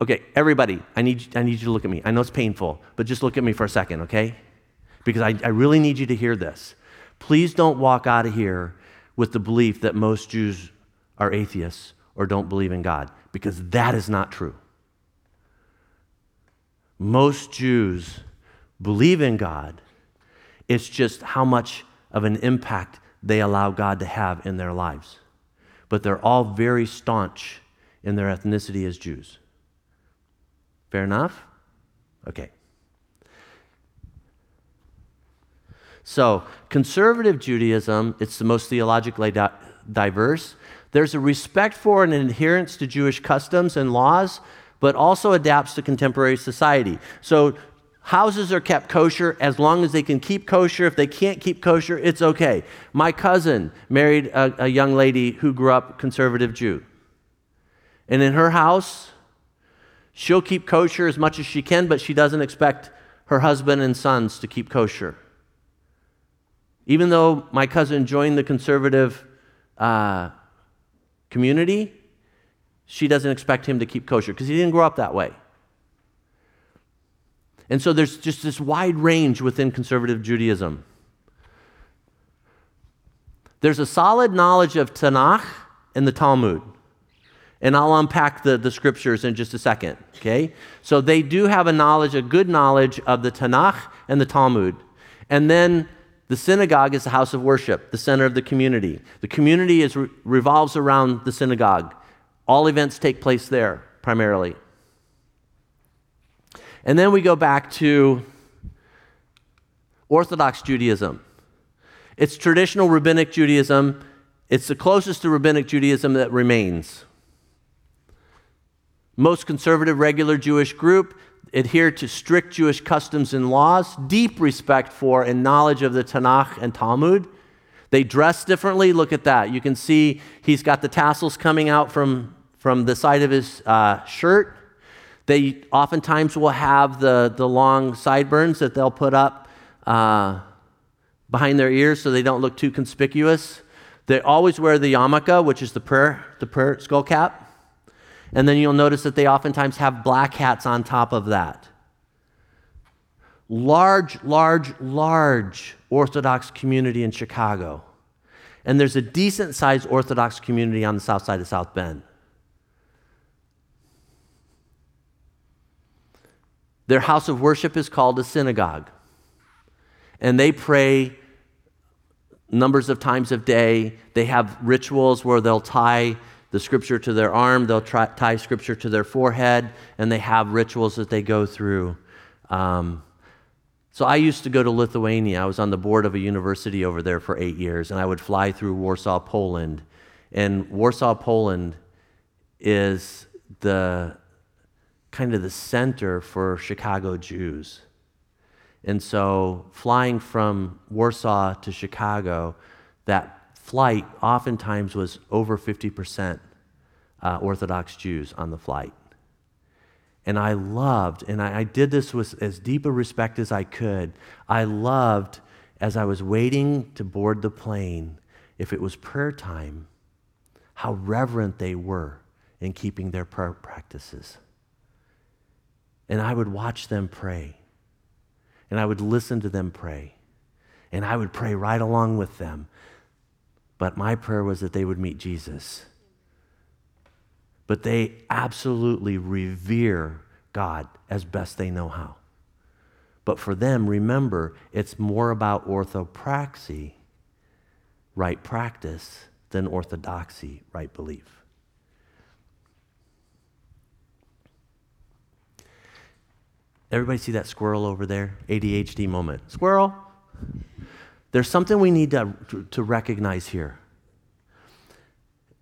Speaker 2: okay, everybody, I need, I need you to look at me. I know it's painful, but just look at me for a second, okay? because I, I really need you to hear this. Please don't walk out of here with the belief that most Jews are atheists or don't believe in God, because that is not true. Most Jews believe in God, it's just how much of an impact they allow God to have in their lives. But they're all very staunch in their ethnicity as Jews. Fair enough? Okay. So, conservative Judaism, it's the most theologically di- diverse. There's a respect for and an adherence to Jewish customs and laws, but also adapts to contemporary society. So, houses are kept kosher as long as they can keep kosher. If they can't keep kosher, it's okay. My cousin married a, a young lady who grew up conservative Jew. And in her house, she'll keep kosher as much as she can, but she doesn't expect her husband and sons to keep kosher. Even though my cousin joined the conservative uh, community, she doesn't expect him to keep kosher because he didn't grow up that way. And so there's just this wide range within conservative Judaism. There's a solid knowledge of Tanakh and the Talmud. And I'll unpack the, the scriptures in just a second, okay? So they do have a knowledge, a good knowledge of the Tanakh and the Talmud. And then the synagogue is the house of worship, the center of the community. The community is, revolves around the synagogue. All events take place there primarily. And then we go back to Orthodox Judaism. It's traditional rabbinic Judaism. It's the closest to rabbinic Judaism that remains. Most conservative regular Jewish group adhere to strict Jewish customs and laws, deep respect for and knowledge of the Tanakh and Talmud. They dress differently. Look at that. You can see he's got the tassels coming out from, from the side of his uh, shirt. They oftentimes will have the, the long sideburns that they'll put up uh, behind their ears so they don't look too conspicuous. They always wear the yarmulke, which is the prayer, the prayer skull cap. And then you'll notice that they oftentimes have black hats on top of that. Large, large, large Orthodox community in Chicago. And there's a decent sized Orthodox community on the south side of South Bend. Their house of worship is called a synagogue. And they pray numbers of times of day. They have rituals where they'll tie the scripture to their arm, they'll try, tie scripture to their forehead, and they have rituals that they go through. Um, so I used to go to Lithuania. I was on the board of a university over there for eight years, and I would fly through Warsaw, Poland. And Warsaw, Poland is the kind of the center for Chicago Jews. And so flying from Warsaw to Chicago, that flight oftentimes was over 50% uh, Orthodox Jews on the flight. And I loved, and I, I did this with as deep a respect as I could. I loved as I was waiting to board the plane, if it was prayer time, how reverent they were in keeping their prayer practices. And I would watch them pray, and I would listen to them pray, and I would pray right along with them. But my prayer was that they would meet Jesus. But they absolutely revere God as best they know how. But for them, remember, it's more about orthopraxy, right practice, than orthodoxy, right belief. Everybody see that squirrel over there? ADHD moment. Squirrel! There's something we need to, to recognize here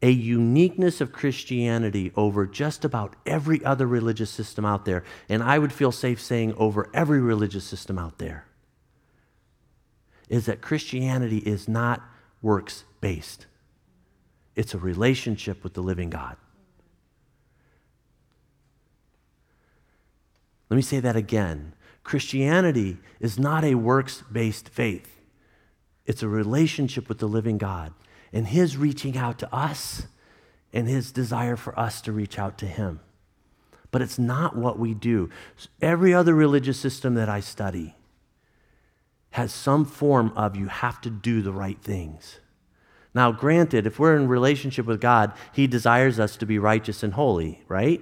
Speaker 2: a uniqueness of Christianity over just about every other religious system out there. And I would feel safe saying over every religious system out there is that Christianity is not works based, it's a relationship with the living God. Let me say that again. Christianity is not a works based faith. It's a relationship with the living God and His reaching out to us and His desire for us to reach out to Him. But it's not what we do. Every other religious system that I study has some form of you have to do the right things. Now, granted, if we're in relationship with God, He desires us to be righteous and holy, right?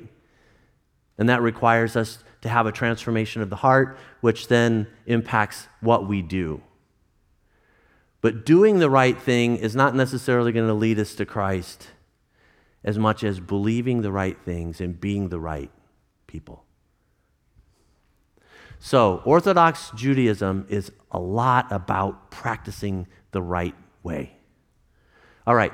Speaker 2: And that requires us to have a transformation of the heart, which then impacts what we do. But doing the right thing is not necessarily going to lead us to Christ as much as believing the right things and being the right people. So, Orthodox Judaism is a lot about practicing the right way. All right,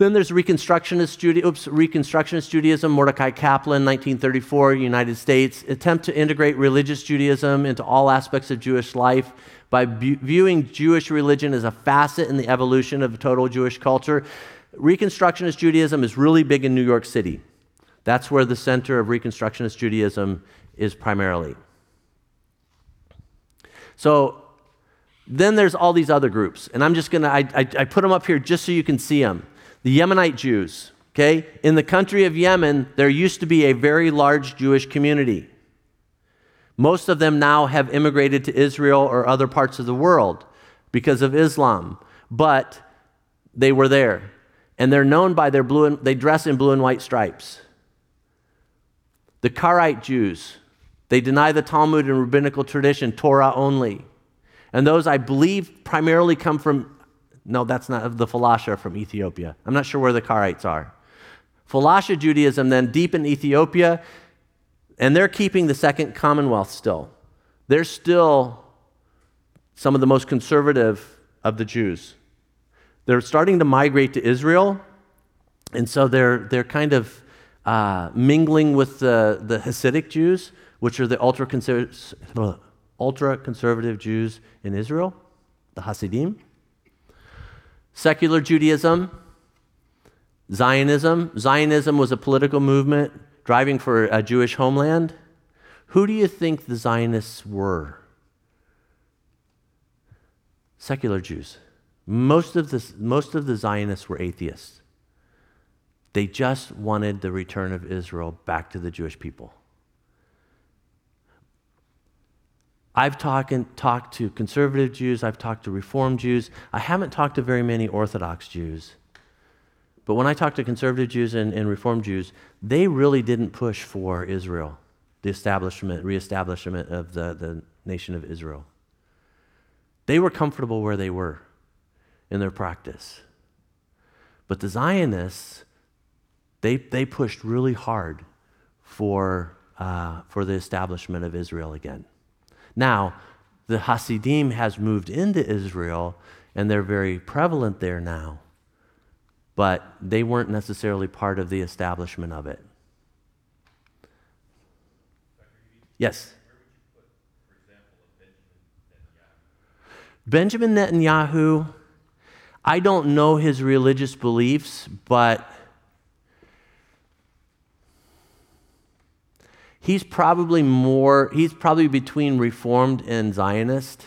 Speaker 2: then there's Reconstructionist, Juda- oops, Reconstructionist Judaism, Mordecai Kaplan, 1934, United States. Attempt to integrate religious Judaism into all aspects of Jewish life by bu- viewing Jewish religion as a facet in the evolution of total Jewish culture. Reconstructionist Judaism is really big in New York City. That's where the center of Reconstructionist Judaism is primarily. So then there's all these other groups, and I'm just gonna, I, I, I put them up here just so you can see them the Yemenite Jews. Okay? In the country of Yemen, there used to be a very large Jewish community. Most of them now have immigrated to Israel or other parts of the world because of Islam, but they were there. And they're known by their blue and, they dress in blue and white stripes. The Karaite Jews, they deny the Talmud and rabbinical tradition, Torah only. And those, I believe, primarily come from no, that's not the Falasha from Ethiopia. I'm not sure where the Karaites are. Falasha Judaism, then deep in Ethiopia, and they're keeping the Second Commonwealth still. They're still some of the most conservative of the Jews. They're starting to migrate to Israel, and so they're, they're kind of uh, mingling with the, the Hasidic Jews, which are the ultra conservative Jews in Israel, the Hasidim secular Judaism, Zionism. Zionism was a political movement driving for a Jewish homeland. Who do you think the Zionists were? Secular Jews. Most of, the, most of the Zionists were atheists. They just wanted the return of Israel back to the Jewish people. I've talk, talked to conservative Jews, I've talked to Reform Jews. I haven't talked to very many Orthodox Jews. But when I talked to conservative Jews and, and Reform Jews, they really didn't push for Israel. the establishment, reestablishment of the, the nation of Israel. They were comfortable where they were in their practice. But the Zionists, they, they pushed really hard for, uh, for the establishment of Israel again. Now, the Hasidim has moved into Israel, and they're very prevalent there now, but they weren't necessarily part of the establishment of it. Yes? Benjamin Netanyahu, I don't know his religious beliefs, but he's probably more, he's probably between Reformed and Zionist.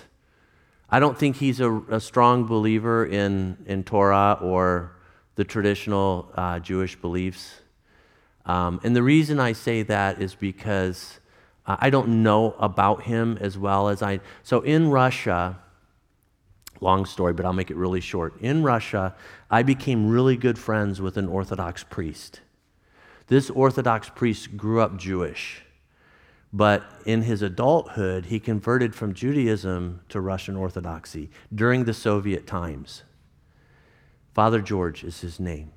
Speaker 2: I don't think he's a, a strong believer in, in Torah or the traditional uh, Jewish beliefs. Um, and the reason I say that is because uh, I don't know about him as well as I. So in Russia, long story, but I'll make it really short. In Russia, I became really good friends with an Orthodox priest. This Orthodox priest grew up Jewish, but in his adulthood, he converted from Judaism to Russian Orthodoxy during the Soviet times. Father George is his name.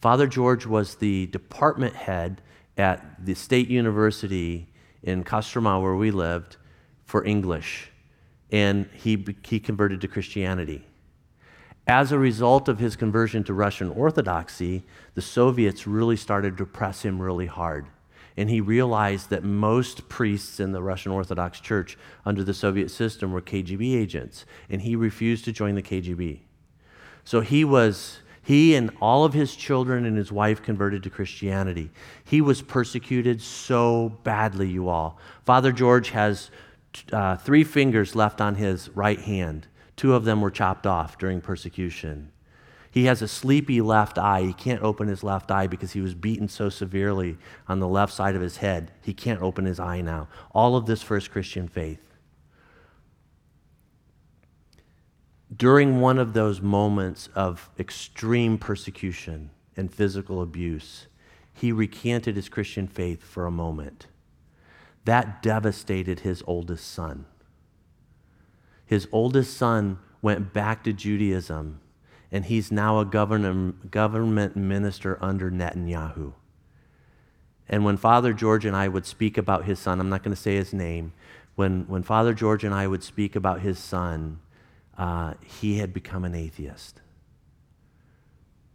Speaker 2: Father George was the department head at the State University in Kostroma, where we lived, for English. And he, he converted to Christianity. As a result of his conversion to Russian Orthodoxy, the Soviets really started to press him really hard. And he realized that most priests in the Russian Orthodox Church under the Soviet system were KGB agents, and he refused to join the KGB. So he was he and all of his children and his wife converted to Christianity. He was persecuted so badly, you all. Father George has uh, three fingers left on his right hand. Two of them were chopped off during persecution. He has a sleepy left eye. He can't open his left eye because he was beaten so severely on the left side of his head. He can't open his eye now. All of this his Christian faith. during one of those moments of extreme persecution and physical abuse, he recanted his Christian faith for a moment. That devastated his oldest son. His oldest son went back to Judaism, and he's now a government minister under Netanyahu. And when Father George and I would speak about his son, I'm not going to say his name, when, when Father George and I would speak about his son, uh, he had become an atheist.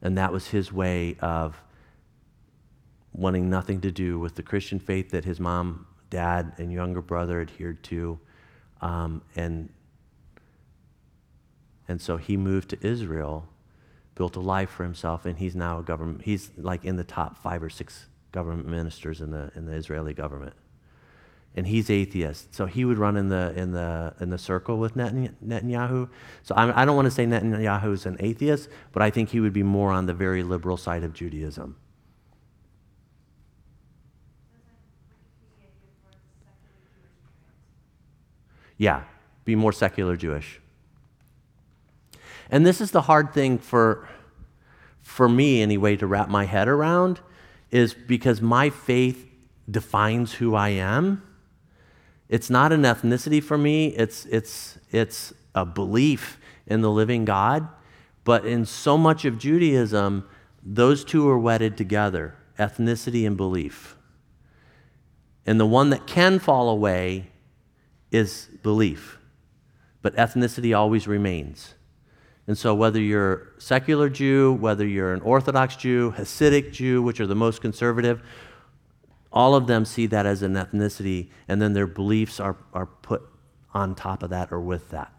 Speaker 2: And that was his way of wanting nothing to do with the Christian faith that his mom, dad, and younger brother adhered to. Um, and, and so he moved to Israel, built a life for himself, and he's now a government, he's like in the top five or six government ministers in the, in the Israeli government and he's atheist. So he would run in the, in the, in the circle with Netanyahu. So I'm, I do not want to say Netanyahu is an atheist, but I think he would be more on the very liberal side of Judaism. Yeah, be more secular Jewish. And this is the hard thing for, for me, anyway, to wrap my head around, is because my faith defines who I am it's not an ethnicity for me, it's, it's, it's a belief in the living God. But in so much of Judaism, those two are wedded together ethnicity and belief. And the one that can fall away is belief, but ethnicity always remains. And so, whether you're secular Jew, whether you're an Orthodox Jew, Hasidic Jew, which are the most conservative, all of them see that as an ethnicity, and then their beliefs are, are put on top of that or with that.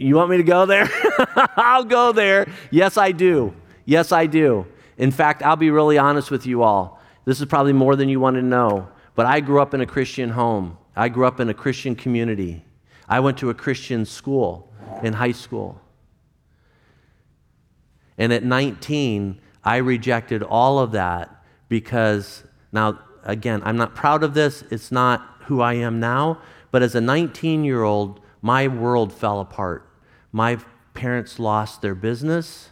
Speaker 2: You want me to go there? I'll go there. Yes, I do. Yes, I do. In fact, I'll be really honest with you all. This is probably more than you want to know, but I grew up in a Christian home. I grew up in a Christian community. I went to a Christian school in high school. And at 19, I rejected all of that because now, again, I'm not proud of this. It's not who I am now. But as a 19 year old, my world fell apart. My parents lost their business.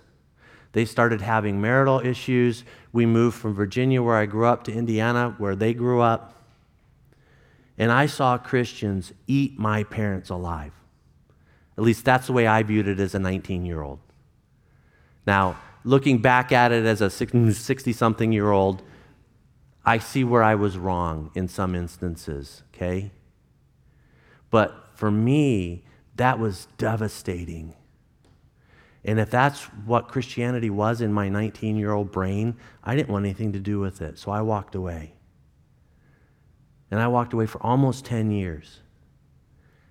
Speaker 2: They started having marital issues. We moved from Virginia, where I grew up, to Indiana, where they grew up. And I saw Christians eat my parents alive. At least that's the way I viewed it as a 19 year old. Now, looking back at it as a 60 something year old, I see where I was wrong in some instances, okay? But for me, that was devastating. And if that's what Christianity was in my 19 year old brain, I didn't want anything to do with it. So I walked away. And I walked away for almost 10 years.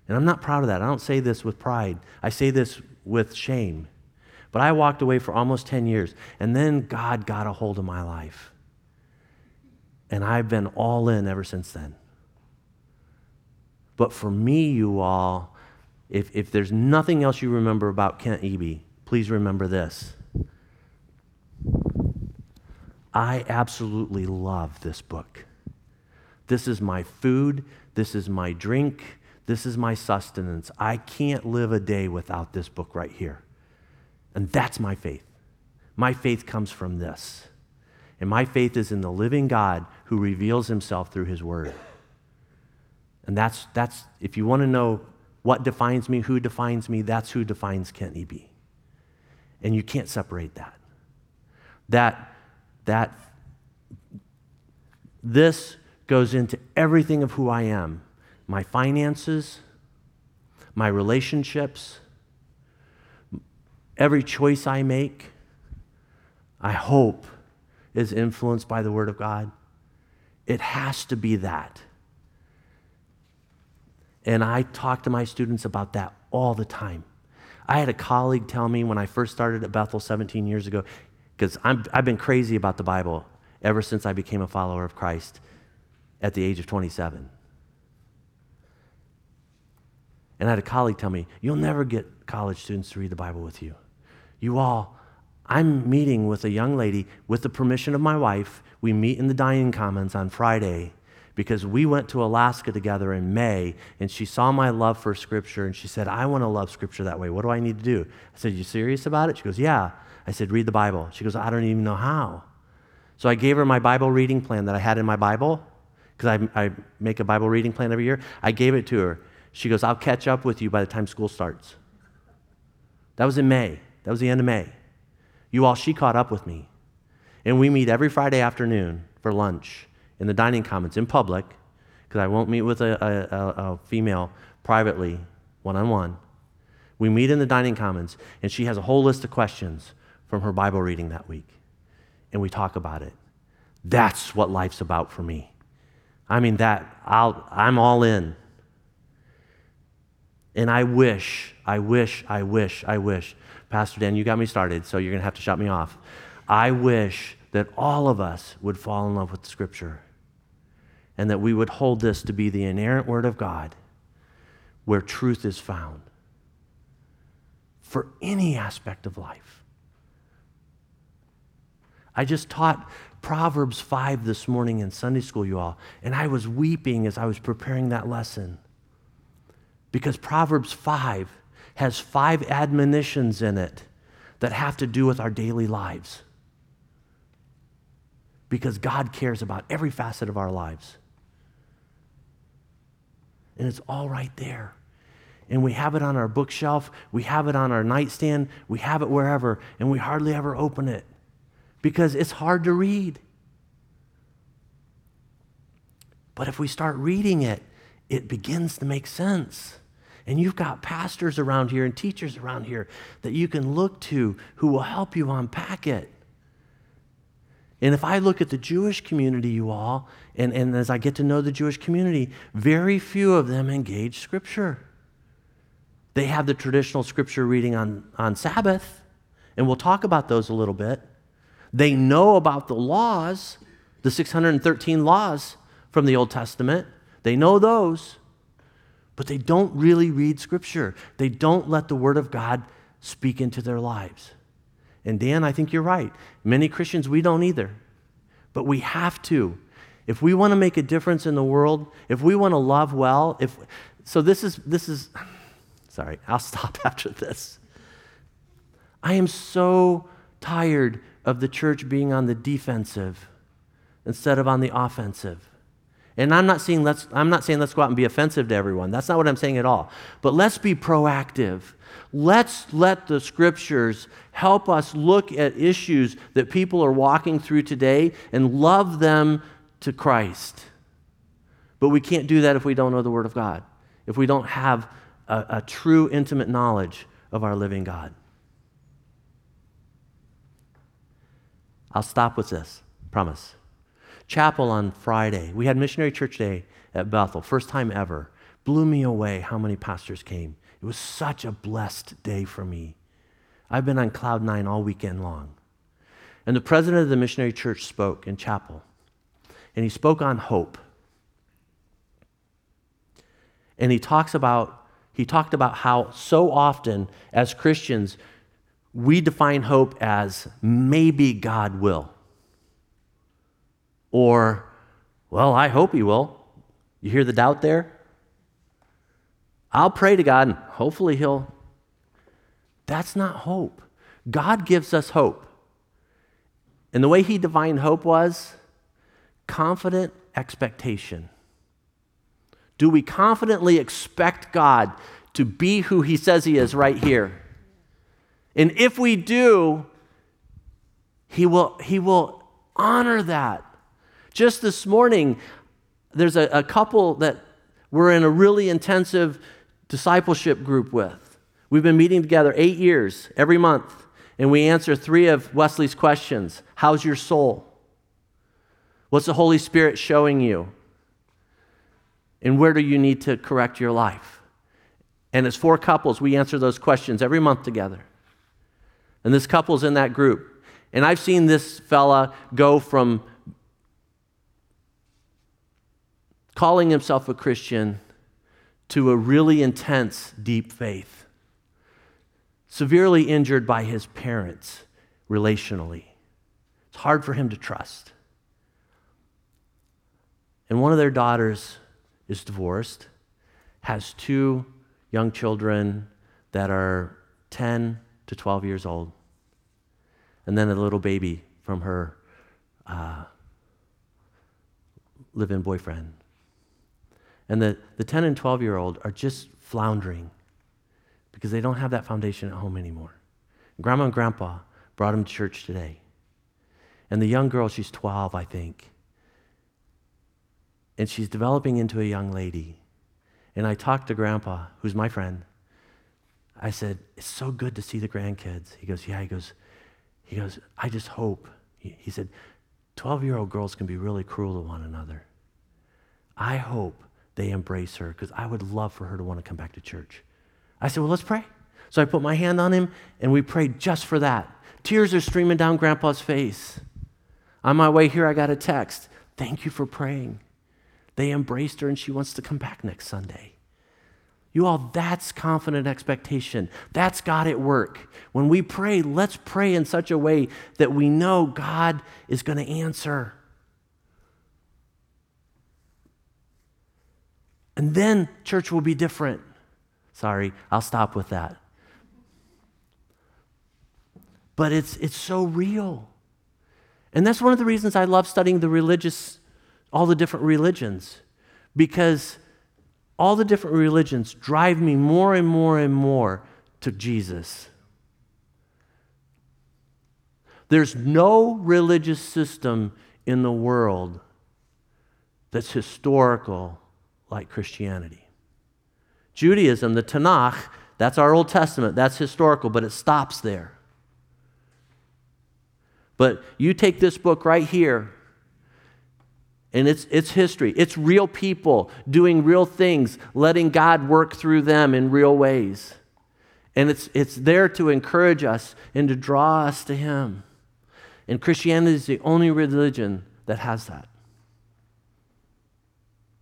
Speaker 2: And I'm not proud of that. I don't say this with pride, I say this with shame. But I walked away for almost 10 years. And then God got a hold of my life. And I've been all in ever since then. But for me, you all, if, if there's nothing else you remember about Kent Eby, please remember this. I absolutely love this book. This is my food. This is my drink. This is my sustenance. I can't live a day without this book right here. And that's my faith. My faith comes from this. And my faith is in the living God who reveals himself through his word. And that's, that's if you want to know what defines me, who defines me, that's who defines Kent Eby. And you can't separate that. That, that, this goes into everything of who I am my finances, my relationships, every choice I make, I hope, is influenced by the Word of God. It has to be that. And I talk to my students about that all the time. I had a colleague tell me when I first started at Bethel 17 years ago, because I've been crazy about the Bible ever since I became a follower of Christ at the age of 27. And I had a colleague tell me, You'll never get college students to read the Bible with you. You all, I'm meeting with a young lady with the permission of my wife. We meet in the dining commons on Friday because we went to Alaska together in May and she saw my love for Scripture and she said, I want to love Scripture that way. What do I need to do? I said, You serious about it? She goes, Yeah. I said, Read the Bible. She goes, I don't even know how. So I gave her my Bible reading plan that I had in my Bible because I, I make a Bible reading plan every year. I gave it to her. She goes, I'll catch up with you by the time school starts. That was in May. That was the end of May. You all, she caught up with me. And we meet every Friday afternoon for lunch in the dining commons in public, because I won't meet with a, a, a female privately, one on one. We meet in the dining commons, and she has a whole list of questions from her Bible reading that week. And we talk about it. That's what life's about for me. I mean, that, I'll, I'm all in. And I wish, I wish, I wish, I wish. Pastor Dan, you got me started, so you're going to have to shut me off. I wish that all of us would fall in love with Scripture and that we would hold this to be the inerrant Word of God where truth is found for any aspect of life. I just taught Proverbs 5 this morning in Sunday school, you all, and I was weeping as I was preparing that lesson because Proverbs 5 has five admonitions in it that have to do with our daily lives. Because God cares about every facet of our lives and it's all right there. And we have it on our bookshelf, we have it on our nightstand, we have it wherever, and we hardly ever open it because it's hard to read. But if we start reading it, it begins to make sense. And you've got pastors around here and teachers around here that you can look to who will help you unpack it. And if I look at the Jewish community, you all, and, and as I get to know the Jewish community, very few of them engage Scripture. They have the traditional Scripture reading on, on Sabbath, and we'll talk about those a little bit. They know about the laws, the 613 laws from the Old Testament. They know those, but they don't really read Scripture. They don't let the Word of God speak into their lives. And Dan, I think you're right. Many Christians, we don't either. But we have to. If we want to make a difference in the world, if we want to love well, if so this is this is sorry, I'll stop after this. I am so tired of the church being on the defensive instead of on the offensive. And I'm not saying let's I'm not saying let's go out and be offensive to everyone. That's not what I'm saying at all. But let's be proactive. Let's let the scriptures help us look at issues that people are walking through today and love them to Christ. But we can't do that if we don't know the Word of God, if we don't have a, a true, intimate knowledge of our living God. I'll stop with this, promise. Chapel on Friday. We had Missionary Church Day at Bethel, first time ever. Blew me away how many pastors came. It was such a blessed day for me. I've been on cloud nine all weekend long. And the president of the missionary church spoke in chapel, and he spoke on hope. And he talks about he talked about how so often as Christians we define hope as maybe God will. Or, well, I hope he will. You hear the doubt there? I'll pray to God and hopefully He'll. That's not hope. God gives us hope. And the way He defined hope was confident expectation. Do we confidently expect God to be who He says He is right here? And if we do, He will, he will honor that. Just this morning, there's a, a couple that we're in a really intensive discipleship group with. We've been meeting together eight years every month, and we answer three of Wesley's questions How's your soul? What's the Holy Spirit showing you? And where do you need to correct your life? And as four couples, we answer those questions every month together. And this couple's in that group. And I've seen this fella go from calling himself a Christian to a really intense, deep faith. Severely injured by his parents relationally. It's hard for him to trust. And one of their daughters is divorced, has two young children that are 10 to 12 years old, and then a little baby from her uh, live in boyfriend. And the, the 10 and 12 year old are just floundering because they don't have that foundation at home anymore. Grandma and grandpa brought them to church today. And the young girl, she's 12, I think. And she's developing into a young lady. And I talked to grandpa, who's my friend. I said, It's so good to see the grandkids. He goes, Yeah. He goes, he goes, I just hope. He, he said, 12 year old girls can be really cruel to one another. I hope they embrace her because I would love for her to want to come back to church. I said, Well, let's pray. So I put my hand on him and we prayed just for that. Tears are streaming down Grandpa's face. On my way here, I got a text. Thank you for praying. They embraced her and she wants to come back next Sunday. You all, that's confident expectation. That's God at work. When we pray, let's pray in such a way that we know God is going to answer. And then church will be different. Sorry, I'll stop with that. But it's, it's so real. And that's one of the reasons I love studying the religious, all the different religions, because all the different religions drive me more and more and more to Jesus. There's no religious system in the world that's historical like Christianity. Judaism, the Tanakh, that's our Old Testament, that's historical, but it stops there. But you take this book right here, and it's, it's history. It's real people doing real things, letting God work through them in real ways. And it's, it's there to encourage us and to draw us to Him. And Christianity is the only religion that has that.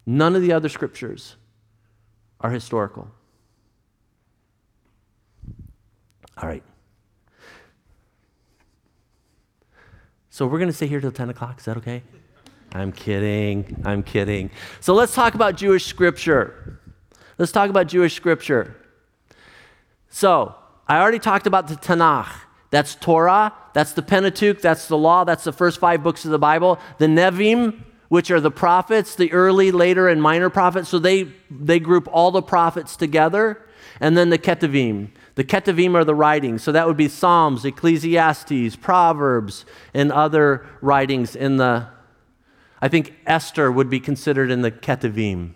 Speaker 2: None of the other scriptures are historical. All right. So we're going to stay here till 10 o'clock. Is that okay? I'm kidding. I'm kidding. So let's talk about Jewish scripture. Let's talk about Jewish scripture. So I already talked about the Tanakh. That's Torah, that's the Pentateuch, that's the law, that's the first five books of the Bible. The Nevi'im, which are the prophets, the early, later, and minor prophets. So they, they group all the prophets together. And then the Ketuvim. The Ketuvim are the writings. So that would be Psalms, Ecclesiastes, Proverbs, and other writings in the, I think Esther would be considered in the Ketuvim.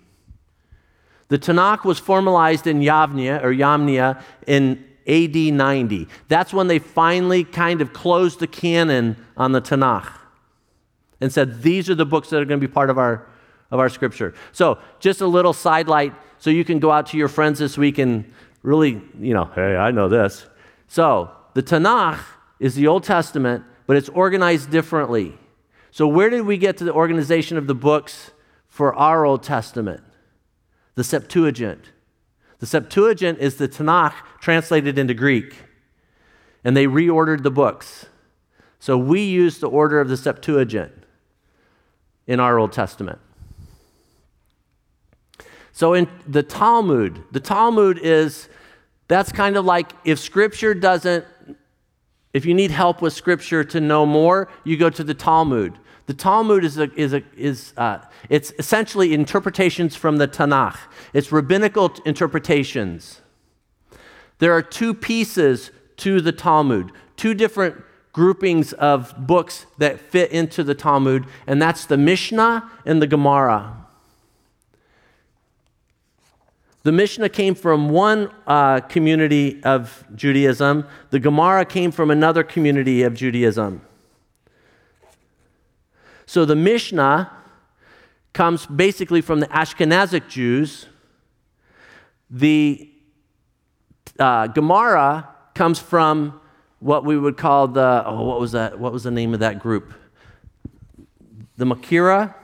Speaker 2: The Tanakh was formalized in Yavnia or Yamnia in AD 90. That's when they finally kind of closed the canon on the Tanakh and said, these are the books that are going to be part of our, of our scripture. So, just a little sidelight so you can go out to your friends this week and really, you know, hey, I know this. So, the Tanakh is the Old Testament, but it's organized differently. So, where did we get to the organization of the books for our Old Testament? The Septuagint. The Septuagint is the Tanakh translated into Greek, and they reordered the books. So we use the order of the Septuagint in our Old Testament. So in the Talmud, the Talmud is that's kind of like if Scripture doesn't, if you need help with Scripture to know more, you go to the Talmud. The Talmud is, a, is, a, is uh, it's essentially interpretations from the Tanakh. It's rabbinical interpretations. There are two pieces to the Talmud, two different groupings of books that fit into the Talmud, and that's the Mishnah and the Gemara. The Mishnah came from one uh, community of Judaism, the Gemara came from another community of Judaism. So the Mishnah comes basically from the Ashkenazic Jews. The uh, Gemara comes from what we would call the oh what was that what was the name of that group? The makira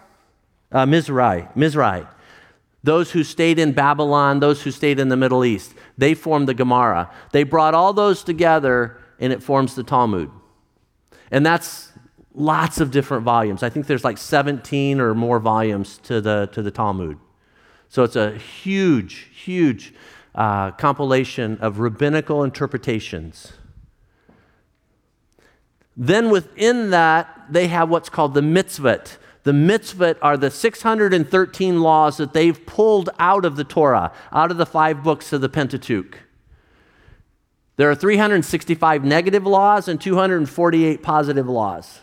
Speaker 2: uh, mizrahi mizrahi. Those who stayed in babylon those who stayed in the middle east they formed the gemara. They brought all those together and it forms the talmud. And that's lots of different volumes. I think there's like 17 or more volumes to the to the talmud. So it's a huge huge uh, compilation of rabbinical interpretations then within that, they have what's called the mitzvot. The mitzvot are the 613 laws that they've pulled out of the Torah, out of the five books of the Pentateuch. There are 365 negative laws and 248 positive laws.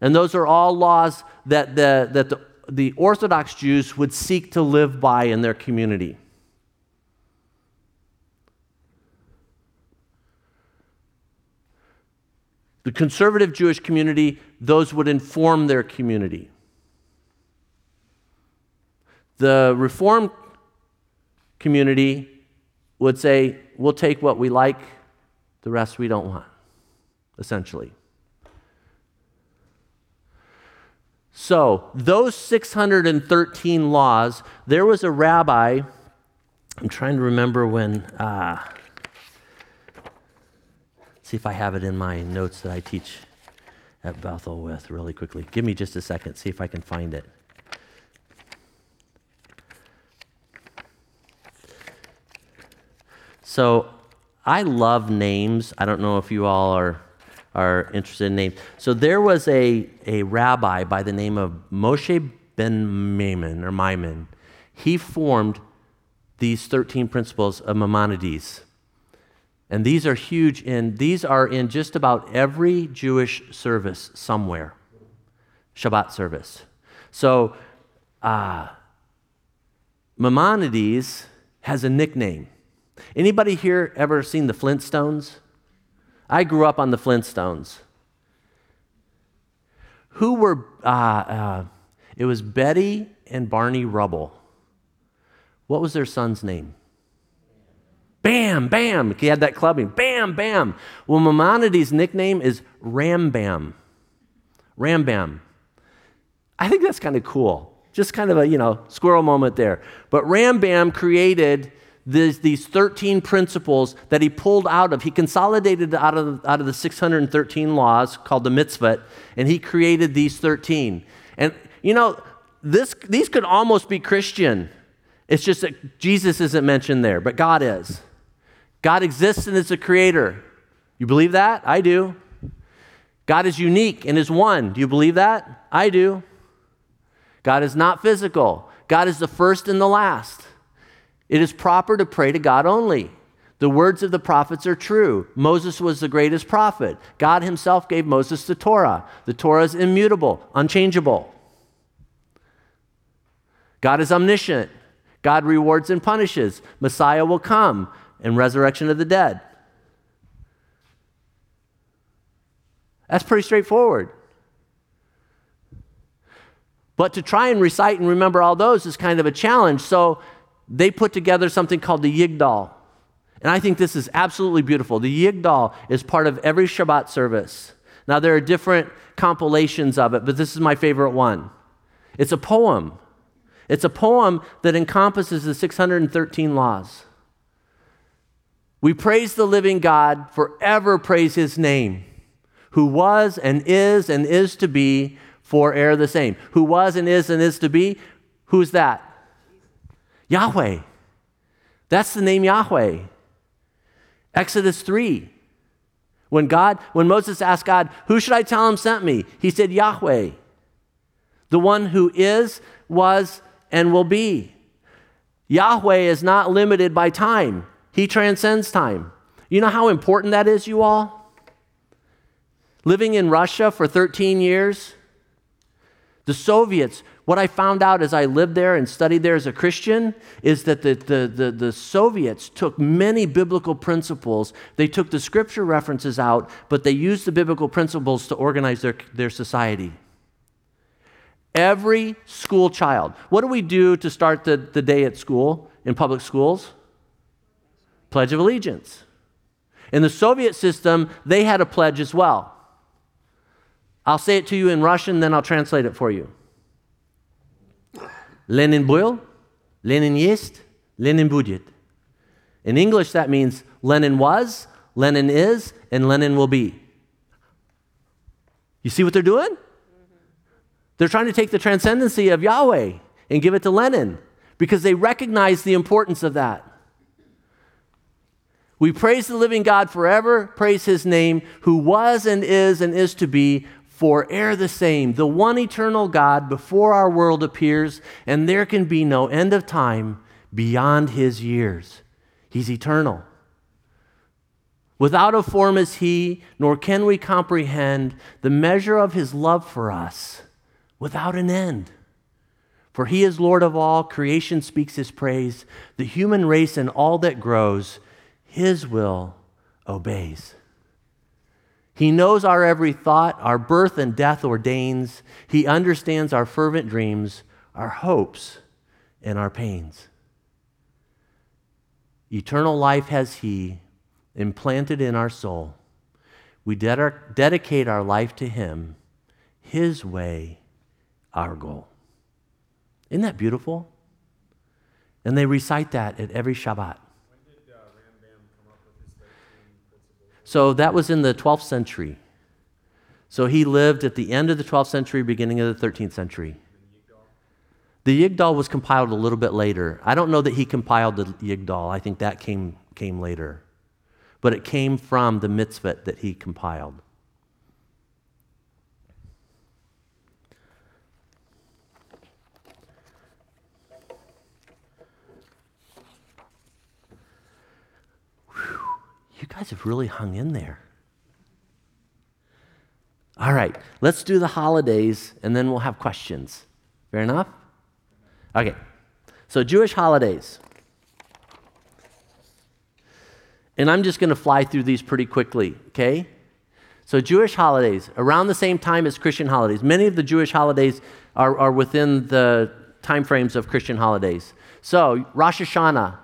Speaker 2: And those are all laws that the, that the, the Orthodox Jews would seek to live by in their community. The conservative Jewish community, those would inform their community. The Reform community would say, we'll take what we like, the rest we don't want, essentially. So, those 613 laws, there was a rabbi, I'm trying to remember when. Uh, see if I have it in my notes that I teach at Bethel with really quickly. Give me just a second, see if I can find it. So I love names. I don't know if you all are, are interested in names. So there was a, a rabbi by the name of Moshe ben Maimon or Maimon. He formed these 13 principles of Maimonides. And these are huge, and these are in just about every Jewish service somewhere, Shabbat service. So, uh, Maimonides has a nickname. Anybody here ever seen the Flintstones? I grew up on the Flintstones. Who were, uh, uh, it was Betty and Barney Rubble. What was their son's name? Bam, bam. He had that clubbing. Bam, bam. Well, Maimonides' nickname is Rambam. Rambam. I think that's kind of cool. Just kind of a, you know, squirrel moment there. But Rambam created these, these 13 principles that he pulled out of, he consolidated out of, out of the 613 laws called the mitzvot, and he created these 13. And, you know, this, these could almost be Christian. It's just that Jesus isn't mentioned there, but God is. God exists and is a creator. You believe that? I do. God is unique and is one. Do you believe that? I do. God is not physical. God is the first and the last. It is proper to pray to God only. The words of the prophets are true. Moses was the greatest prophet. God himself gave Moses the Torah. The Torah is immutable, unchangeable. God is omniscient. God rewards and punishes. Messiah will come and resurrection of the dead. That's pretty straightforward. But to try and recite and remember all those is kind of a challenge. So they put together something called the Yigdal. And I think this is absolutely beautiful. The Yigdal is part of every Shabbat service. Now, there are different compilations of it, but this is my favorite one. It's a poem. It's a poem that encompasses the 613 laws. We praise the living God, forever praise his name, who was and is and is to be for forever the same. Who was and is and is to be, who's that? Yahweh. That's the name Yahweh. Exodus 3. When God, when Moses asked God, who should I tell him sent me? He said, Yahweh. The one who is, was, and will be. Yahweh is not limited by time, He transcends time. You know how important that is, you all? Living in Russia for 13 years, the Soviets, what I found out as I lived there and studied there as a Christian is that the, the, the, the, Soviets took many biblical principles. They took the scripture references out, but they used the biblical principles to organize their, their society. Every school child. What do we do to start the, the day at school in public schools? Pledge of Allegiance. In the Soviet system, they had a pledge as well. I'll say it to you in Russian, then I'll translate it for you. Lenin был, Lenin есть, Lenin будет. In English, that means Lenin was, Lenin is, and Lenin will be. You see what they're doing? They're trying to take the transcendency of Yahweh and give it to Lenin because they recognize the importance of that. We praise the living God forever, praise his name, who was and is and is to be forever the same, the one eternal God before our world appears, and there can be no end of time beyond his years. He's eternal. Without a form is he, nor can we comprehend the measure of his love for us without an end. For he is Lord of all, creation speaks his praise, the human race and all that grows, his will obeys. He knows our every thought, our birth and death ordains. He understands our fervent dreams, our hopes, and our pains. Eternal life has He implanted in our soul. We ded- dedicate our life to Him, His way our goal. Isn't that beautiful? And they recite that at every Shabbat. So that was in the 12th century. So he lived at the end of the 12th century, beginning of the 13th century. The Yigdal was compiled a little bit later. I don't know that he compiled the Yigdal. I think that came, came later. But it came from the mitzvah that he compiled. You guys have really hung in there. All right, let's do the holidays and then we'll have questions. Fair enough? Okay, so Jewish holidays. And I'm just going to fly through these pretty quickly, okay? So, Jewish holidays, around the same time as Christian holidays. Many of the Jewish holidays are, are within the time frames of Christian holidays. So, Rosh Hashanah,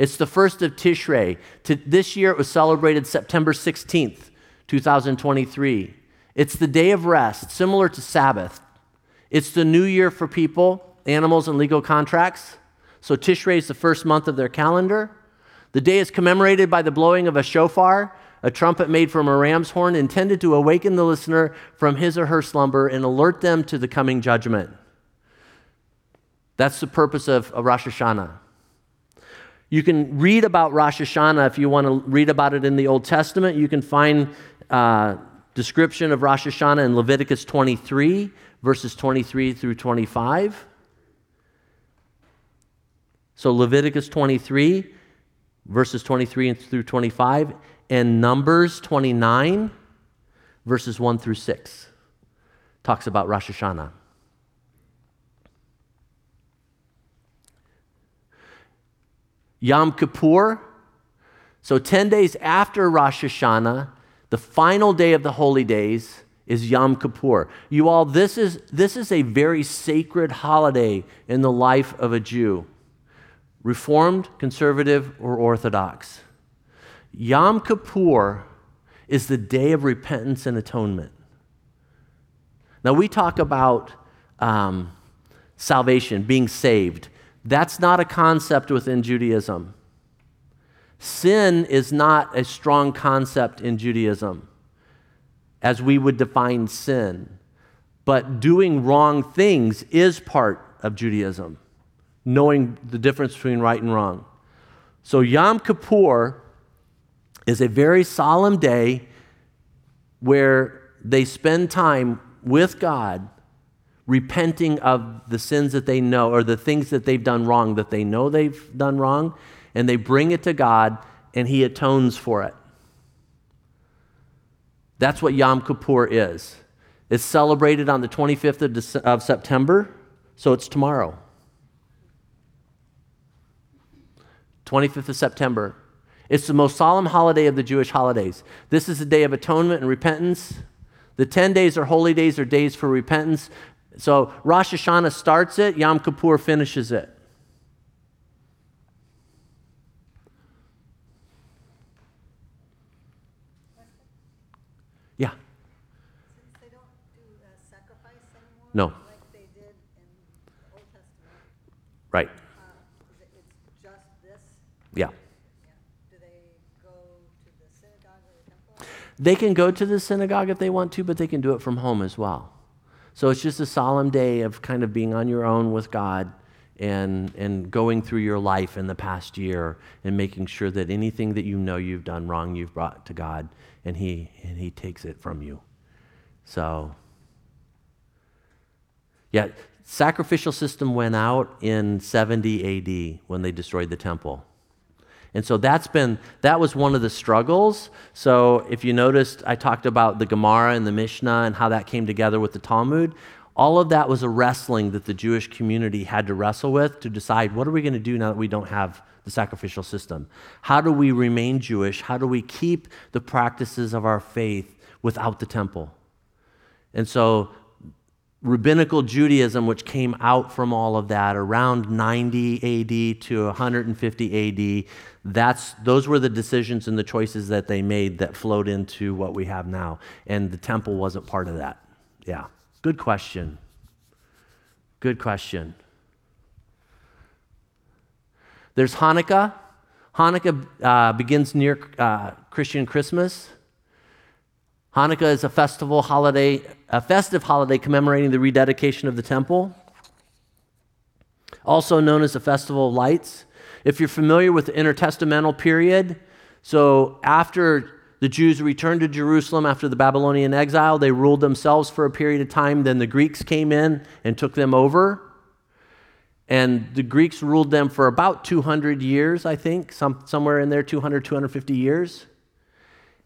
Speaker 2: it's the first of Tishrei. To, this year it was celebrated September 16th, 2023. It's the day of rest, similar to Sabbath. It's the new year for people, animals, and legal contracts. So Tishrei is the first month of their calendar. The day is commemorated by the blowing of a shofar, a trumpet made from a ram's horn intended to awaken the listener from his or her slumber and alert them to the coming judgment. That's the purpose of, of Rosh Hashanah. You can read about Rosh Hashanah if you want to read about it in the Old Testament. You can find uh, description of Rosh Hashanah in Leviticus 23, verses 23 through 25. So Leviticus 23, verses 23 through 25, and Numbers 29, verses 1 through 6, talks about Rosh Hashanah. Yom Kippur. So 10 days after Rosh Hashanah, the final day of the holy days is Yom Kippur. You all, this is, this is a very sacred holiday in the life of a Jew, Reformed, conservative, or Orthodox. Yom Kippur is the day of repentance and atonement. Now, we talk about um, salvation, being saved. That's not a concept within Judaism. Sin is not a strong concept in Judaism as we would define sin. But doing wrong things is part of Judaism, knowing the difference between right and wrong. So, Yom Kippur is a very solemn day where they spend time with God repenting of the sins that they know or the things that they've done wrong, that they know they've done wrong, and they bring it to God and He atones for it. That's what Yom Kippur is. It's celebrated on the 25th of, Dece- of September, so it's tomorrow. 25th of September. It's the most solemn holiday of the Jewish holidays. This is a day of atonement and repentance. The 10 days are holy days or days for repentance. So Rosh Hashanah starts it, Yom Kippur finishes it. Yeah.
Speaker 3: Since they don't do sacrifice anymore?
Speaker 2: No.
Speaker 3: Like they did in the Old Testament,
Speaker 2: Right.
Speaker 3: uh, it, it's just this?
Speaker 2: Yeah.
Speaker 3: Yeah. Do they go to the synagogue or the temple?
Speaker 2: They can go to the synagogue if they want to, but they can do it from home as well. So it's just a solemn day of kind of being on your own with God and, and going through your life in the past year and making sure that anything that you know you've done wrong, you've brought to God and He, and he takes it from you. So, yeah, sacrificial system went out in 70 AD when they destroyed the temple. And so that's been, that was one of the struggles. So if you noticed, I talked about the Gemara and the Mishnah and how that came together with the Talmud. All of that was a wrestling that the Jewish community had to wrestle with to decide what are we going to do now that we don't have the sacrificial system? How do we remain Jewish? How do we keep the practices of our faith without the temple? And so rabbinical Judaism, which came out from all of that around 90 AD to 150 AD, that's, those were the decisions and the choices that they made that flowed into what we have now. And the temple wasn't part of that. Yeah. Good question. Good question. There's Hanukkah. Hanukkah uh, begins near uh, Christian Christmas. Hanukkah is a festival holiday, a festive holiday commemorating the rededication of the temple, also known as the Festival of Lights. If you're familiar with the intertestamental period, so after the Jews returned to Jerusalem after the Babylonian exile, they ruled themselves for a period of time. Then the Greeks came in and took them over. And the Greeks ruled them for about 200 years, I think, some, somewhere in there, 200, 250 years.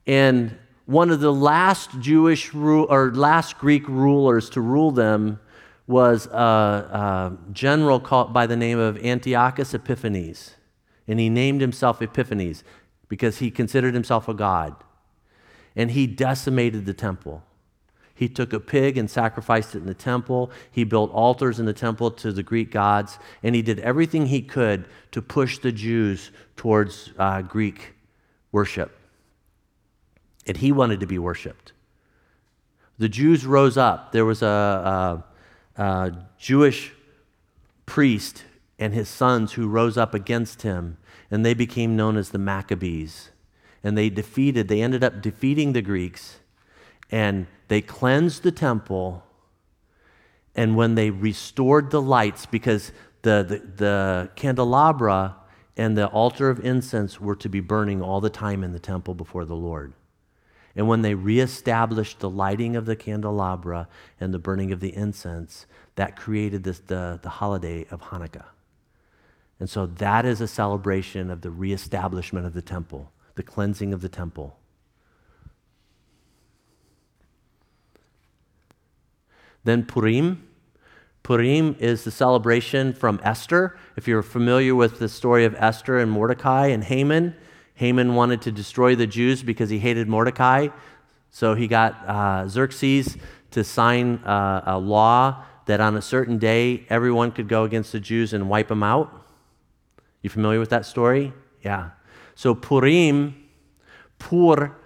Speaker 2: And one of the last Jewish or last Greek rulers to rule them was a, a general called by the name of Antiochus Epiphanes. And he named himself Epiphanes because he considered himself a god. And he decimated the temple. He took a pig and sacrificed it in the temple. He built altars in the temple to the Greek gods. And he did everything he could to push the Jews towards uh, Greek worship. And he wanted to be worshiped. The Jews rose up. There was a, a, a Jewish priest and his sons who rose up against him, and they became known as the Maccabees. And they defeated, they ended up defeating the Greeks, and they cleansed the temple. And when they restored the lights, because the, the, the candelabra and the altar of incense were to be burning all the time in the temple before the Lord. And when they reestablished the lighting of the candelabra and the burning of the incense, that created this, the, the holiday of Hanukkah. And so that is a celebration of the reestablishment of the temple, the cleansing of the temple. Then Purim. Purim is the celebration from Esther. If you're familiar with the story of Esther and Mordecai and Haman, Haman wanted to destroy the Jews because he hated Mordecai. So he got uh, Xerxes to sign uh, a law that on a certain day everyone could go against the Jews and wipe them out. You familiar with that story? Yeah. So Purim, Pur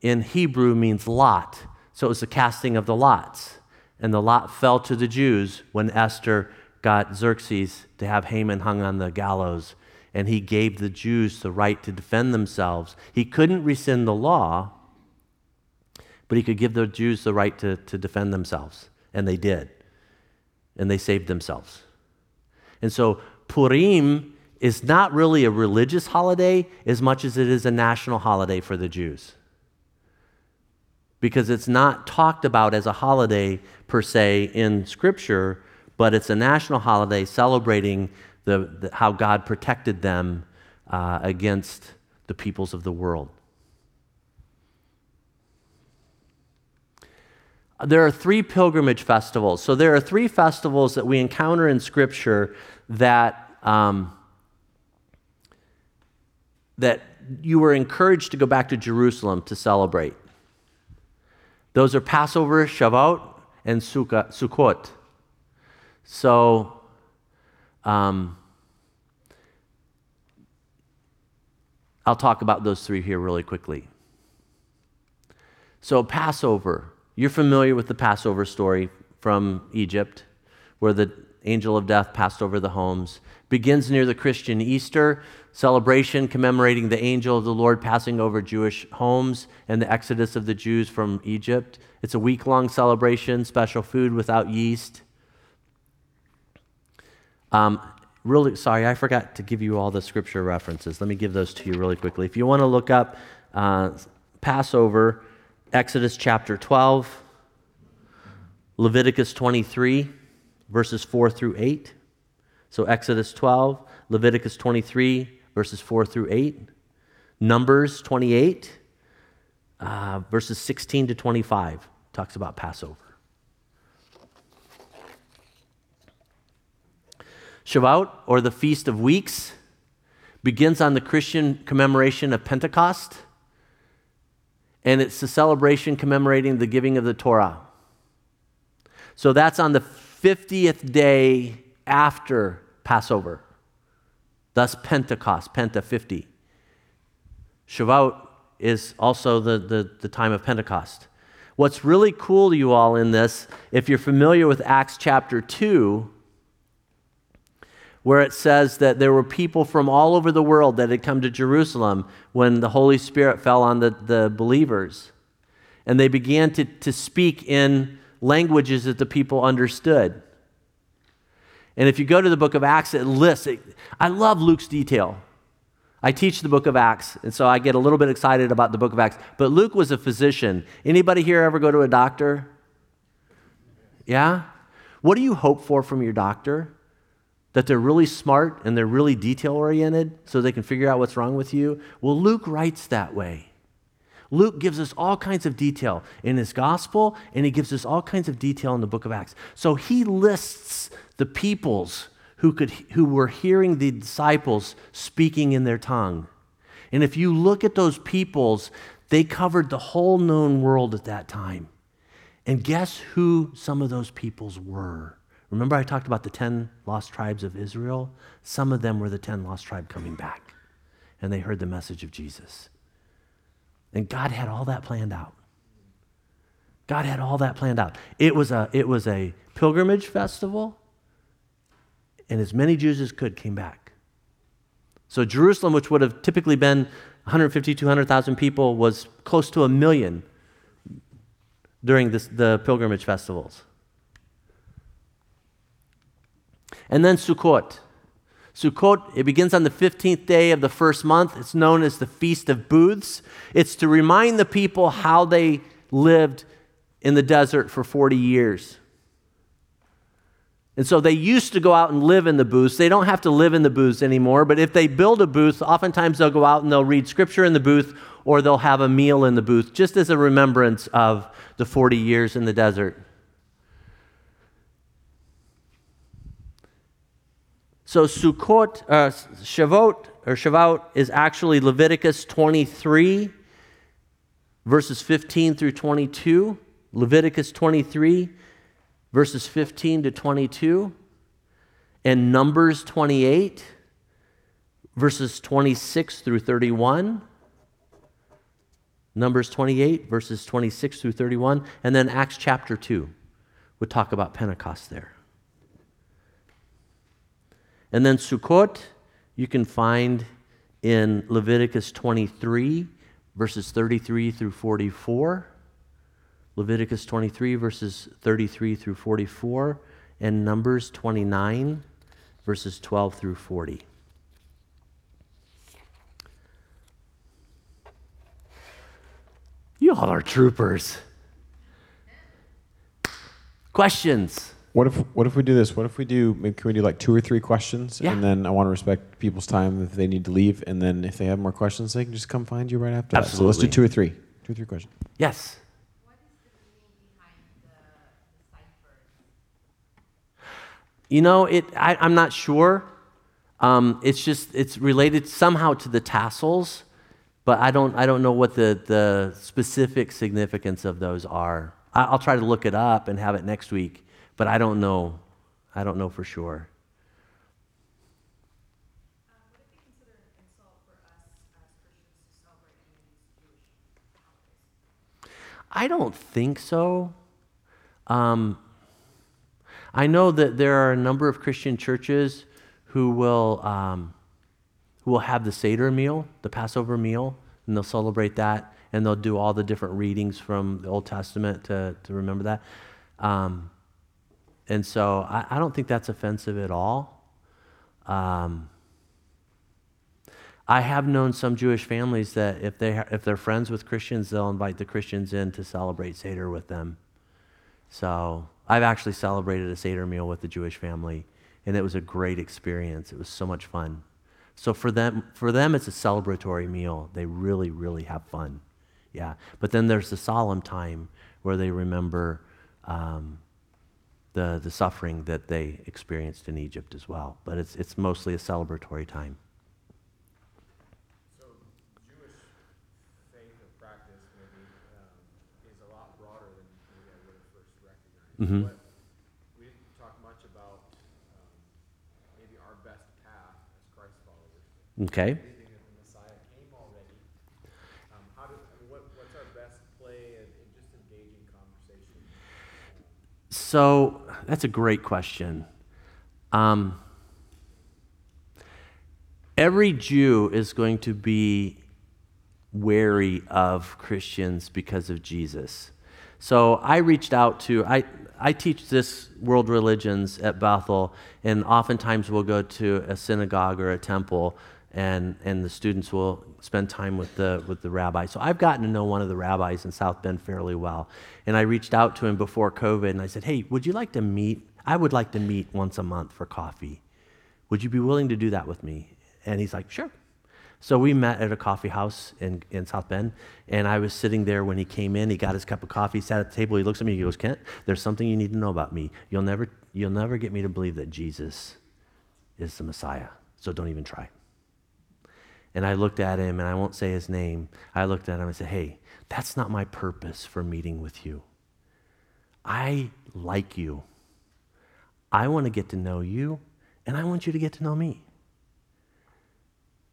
Speaker 2: in Hebrew means lot. So it was the casting of the lots and the lot fell to the Jews when Esther got Xerxes to have Haman hung on the gallows, and he gave the Jews the right to defend themselves. He couldn't rescind the law, but he could give the Jews the right to, to defend themselves, and they did. And they saved themselves. And so Purim is not really a religious holiday as much as it is a national holiday for the Jews because it's not talked about as a holiday per se in Scripture, but it's a national holiday celebrating the, the how God protected them uh, against the peoples of the world. There are three pilgrimage festivals. So there are three festivals that we encounter in Scripture that, um, that you were encouraged to go back to Jerusalem to celebrate. Those are Passover, Shavuot, and Sukkot. So, um, I'll talk about those three here really quickly. So, Passover, you're familiar with the Passover story from Egypt, where the angel of death passed over the homes. Begins near the Christian Easter celebration commemorating the angel of the Lord passing over Jewish homes and the exodus of the Jews from Egypt. It's a week long celebration, special food without yeast. Um, really, sorry, I forgot to give you all the scripture references. Let me give those to you really quickly. If you want to look up uh, Passover, Exodus chapter 12, Leviticus 23, verses 4 through 8. So, Exodus 12, Leviticus 23, verses 4 through 8. Numbers 28, uh, verses 16 to 25, talks about Passover. Shavuot, or the Feast of Weeks, begins on the Christian commemoration of Pentecost, and it's a celebration commemorating the giving of the Torah. So that's on the 50th day after Passover. Thus, Pentecost, Penta 50. Shavuot is also the, the, the time of Pentecost. What's really cool to you all in this, if you're familiar with Acts chapter 2, where it says that there were people from all over the world that had come to Jerusalem when the Holy Spirit fell on the, the believers. And they began to, to speak in languages that the people understood. And if you go to the book of Acts, it lists, it, I love Luke's detail. I teach the book of Acts, and so I get a little bit excited about the book of Acts. But Luke was a physician. Anybody here ever go to a doctor? Yeah? What do you hope for from your doctor? That they're really smart and they're really detail oriented so they can figure out what's wrong with you? Well, Luke writes that way. Luke gives us all kinds of detail in his gospel, and he gives us all kinds of detail in the book of Acts. So he lists the peoples who, could, who were hearing the disciples speaking in their tongue. And if you look at those peoples, they covered the whole known world at that time. And guess who some of those peoples were? Remember, I talked about the 10 lost tribes of Israel? Some of them were the 10 lost tribe coming back, and they heard the message of Jesus. And God had all that planned out. God had all that planned out. It was a, it was a pilgrimage festival, and as many Jews as could came back. So Jerusalem, which would have typically been 150, 200,000 people, was close to a million during this, the pilgrimage festivals. And then Sukkot. Sukkot, it begins on the 15th day of the first month. It's known as the Feast of Booths. It's to remind the people how they lived in the desert for 40 years. And so they used to go out and live in the booths. They don't have to live in the booths anymore, but if they build a booth, oftentimes they'll go out and they'll read scripture in the booth or they'll have a meal in the booth, just as a remembrance of the 40 years in the desert. So Sukkot, uh, Shavuot, or Shavuot is actually Leviticus 23, verses 15 through 22. Leviticus 23, verses 15 to 22. And Numbers 28, verses 26 through 31. Numbers 28, verses 26 through 31. And then Acts chapter 2 would talk about Pentecost there. And then Sukkot, you can find in Leviticus 23, verses 33 through 44. Leviticus 23, verses 33 through 44, and Numbers 29, verses 12 through 40. You all are troopers. Questions?
Speaker 1: What if what if we do this? What if we do maybe can we do like two or three questions
Speaker 2: Yeah.
Speaker 1: and then I want to respect people's time if they need to leave and then if they have more questions they can just come find you right after that. So let's do two or three. Two or three questions.
Speaker 2: Yes. You know, it. I, I'm not sure. Um, it's just it's related somehow to the tassels, but I don't I don't know what the the specific significance of those are. I, I'll try to look it up and have it next week, but I don't know. I don't know for sure. I don't think so. Um, I know that there are a number of Christian churches who will um, who will have the Seder meal, the Passover meal, and they'll celebrate that, and they'll do all the different readings from the Old Testament to to remember that. Um, and so I, I don't think that's offensive at all. Um, I have known some Jewish families that if they ha- if they're friends with Christians, they'll invite the Christians in to celebrate Seder with them. So I've actually celebrated a Seder meal with the Jewish family, and it was a great experience. It was so much fun. So for them, for them, it's a celebratory meal. They really, really have fun. Yeah. But then there's the solemn time where they remember um, the the suffering that they experienced in Egypt as well. But it's it's mostly a celebratory time.
Speaker 4: So Jewish faith or practice maybe um, is a lot broader than maybe I would have first recognized.
Speaker 2: Mhm.
Speaker 4: But we didn't talk much about um, maybe our best path as Christ followers.
Speaker 2: Okay.
Speaker 4: That the Messiah came already. Um, how do, what, what's our best play in, in just engaging conversation?
Speaker 2: So that's a great question. Um, every Jew is going to be wary of Christians because of Jesus. So I reached out to, I, I teach this world religions at Bethel, and oftentimes we'll go to a synagogue or a temple, and, and the students will spend time with the, with the rabbi. So I've gotten to know one of the rabbis in South Bend fairly well. And I reached out to him before COVID, and I said, hey, would you like to meet? I would like to meet once a month for coffee. Would you be willing to do that with me? And he's like, sure. So we met at a coffee house in, in South Bend, and I was sitting there when he came in. He got his cup of coffee, sat at the table. He looks at me. He goes, "Kent, there's something you need to know about me. You'll never, you'll never get me to believe that Jesus is the Messiah. So don't even try." And I looked at him, and I won't say his name. I looked at him and said, "Hey, that's not my purpose for meeting with you. I like you. I want to get to know you, and I want you to get to know me."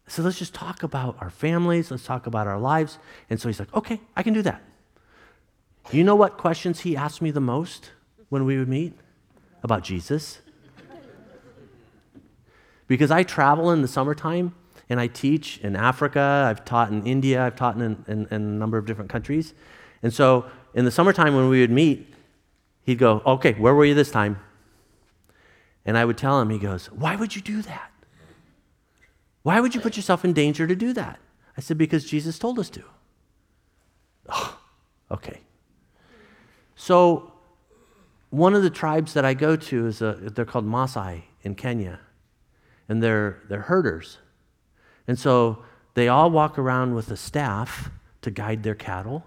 Speaker 2: So let's just talk about our families. Let's talk about our lives. And so he's like, okay, I can do that. You know what questions he asked me the most when we would meet? About Jesus. because I travel in the summertime and I teach in Africa, I've taught in India, I've taught in, in, in a number of different countries. And so in the summertime when we would meet, he'd go, Okay, where were you this time? And I would tell him, He goes, Why would you do that? Why would you put yourself in danger to do that? I said, Because Jesus told us to. Oh, okay. So, one of the tribes that I go to is a, they're called Maasai in Kenya, and they're, they're herders. And so they all walk around with a staff to guide their cattle,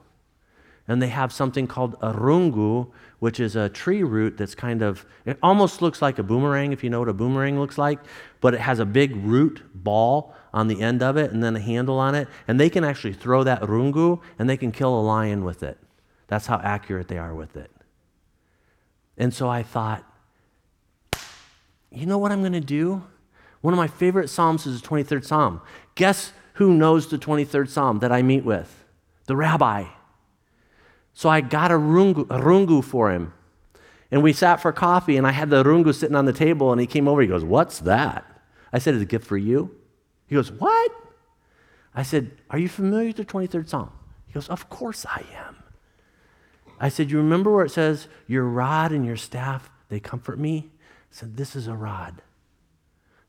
Speaker 2: and they have something called a rungu, which is a tree root that's kind of, it almost looks like a boomerang, if you know what a boomerang looks like, but it has a big root ball on the end of it and then a handle on it, and they can actually throw that rungu and they can kill a lion with it. That's how accurate they are with it. And so I thought, you know what I'm going to do? One of my favorite Psalms is the 23rd Psalm. Guess who knows the 23rd Psalm that I meet with? The rabbi. So I got a rungu, a rungu for him. And we sat for coffee, and I had the rungu sitting on the table, and he came over. He goes, What's that? I said, It's a gift for you. He goes, What? I said, Are you familiar with the 23rd Psalm? He goes, Of course I am. I said, You remember where it says, Your rod and your staff, they comfort me? I said, This is a rod.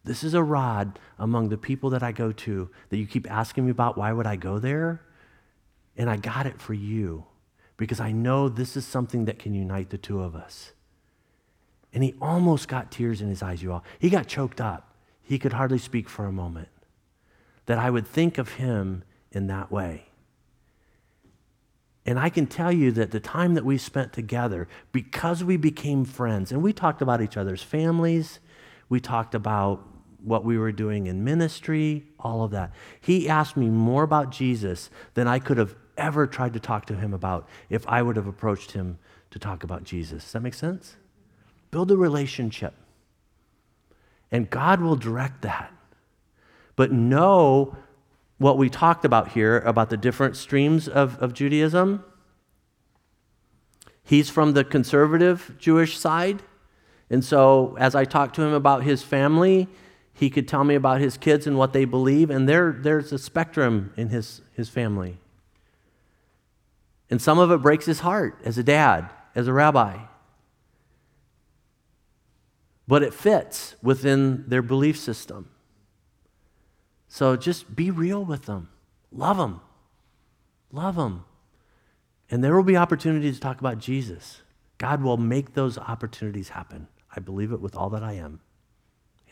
Speaker 2: This is a rod among the people that I go to that you keep asking me about. Why would I go there? And I got it for you because I know this is something that can unite the two of us. And he almost got tears in his eyes, you all. He got choked up. He could hardly speak for a moment. That I would think of him in that way. And I can tell you that the time that we spent together, because we became friends, and we talked about each other's families, we talked about what we were doing in ministry, all of that. He asked me more about Jesus than I could have ever tried to talk to him about if I would have approached him to talk about Jesus. Does that make sense? Build a relationship. And God will direct that. But know what we talked about here about the different streams of, of Judaism. He's from the conservative Jewish side. And so, as I talked to him about his family, he could tell me about his kids and what they believe. And there, there's a spectrum in his, his family. And some of it breaks his heart as a dad, as a rabbi. But it fits within their belief system. So just be real with them. Love them. Love them. And there will be opportunities to talk about Jesus. God will make those opportunities happen. I believe it with all that I am.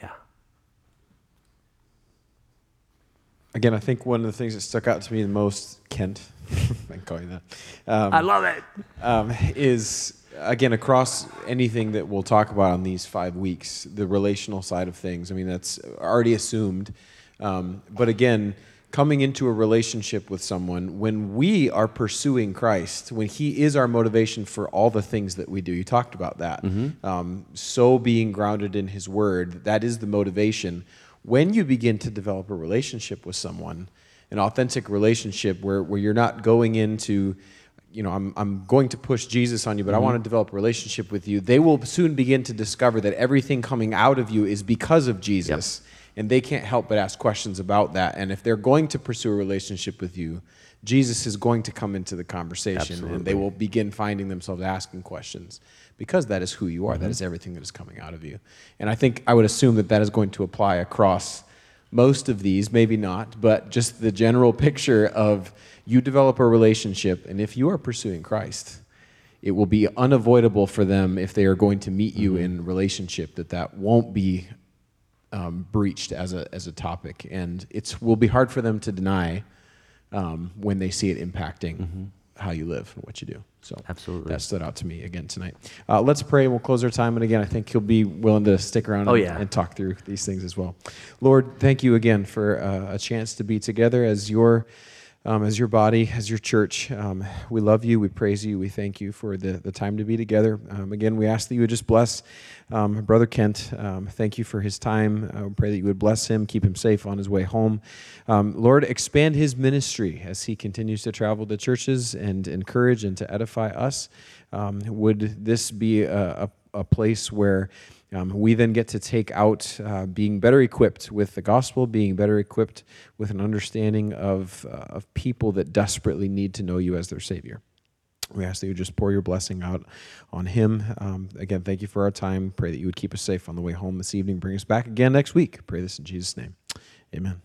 Speaker 2: Yeah.
Speaker 1: Again, I think one of the things that stuck out to me the most, Kent, I can call you that, um,
Speaker 2: I love it.
Speaker 1: um, is again across anything that we'll talk about on these five weeks, the relational side of things. I mean, that's already assumed, um, but again, coming into a relationship with someone when we are pursuing Christ, when He is our motivation for all the things that we do. You talked about that. Um, so being grounded in His Word, that is the motivation. When you begin to develop a relationship with someone, an authentic relationship where, where you're not going into you know, I'm, I'm going to push Jesus on you, but I want to mm-hmm. develop a relationship with you, they will soon begin to discover that everything coming out of you is because of Jesus. And they can't help but ask questions about that. And if they're going to pursue a relationship with you, Jesus is going to come into the conversation and they will begin finding themselves asking questions because that is who you are. That is everything that is coming out of you. And I think I would assume that that is going to apply across most of these, maybe not, but just the general picture of you develop a relationship, and if you are pursuing Christ, it will be unavoidable for them if they are going to meet you in relationship that that won't be um, breached as a as a topic, and it will be hard for them to deny um, when they see it impacting how you live and what you do. So
Speaker 2: Absolutely.
Speaker 1: that stood out to me again tonight. Uh, let's pray. and We'll close our time, and again, I think you'll be willing to stick around
Speaker 2: Oh,
Speaker 1: and,
Speaker 2: yeah.
Speaker 1: and talk through these things as well. Lord, thank you again for uh, a chance to be together as your um, as your body, as your church. Um, we love you. We praise you. We thank you for the, the time to be together. Um, again, we ask that you would just bless um, Brother Kent. Um, thank you for his time. Uh, we pray that you would bless him, keep him safe on his way home. Um, Lord, expand his ministry as he continues to travel to churches and encourage and to edify us. Um, would this be a, a, a place where Um, we then get to take out uh, being better equipped with the gospel, being better equipped with an understanding of, uh, of people that desperately need to know you as their Savior. We ask that you just pour your blessing out on him. Um, again, thank you for our time. Pray that you would keep us safe on the way home this evening. Bring us back again next week. Pray this in Jesus' name. Amen.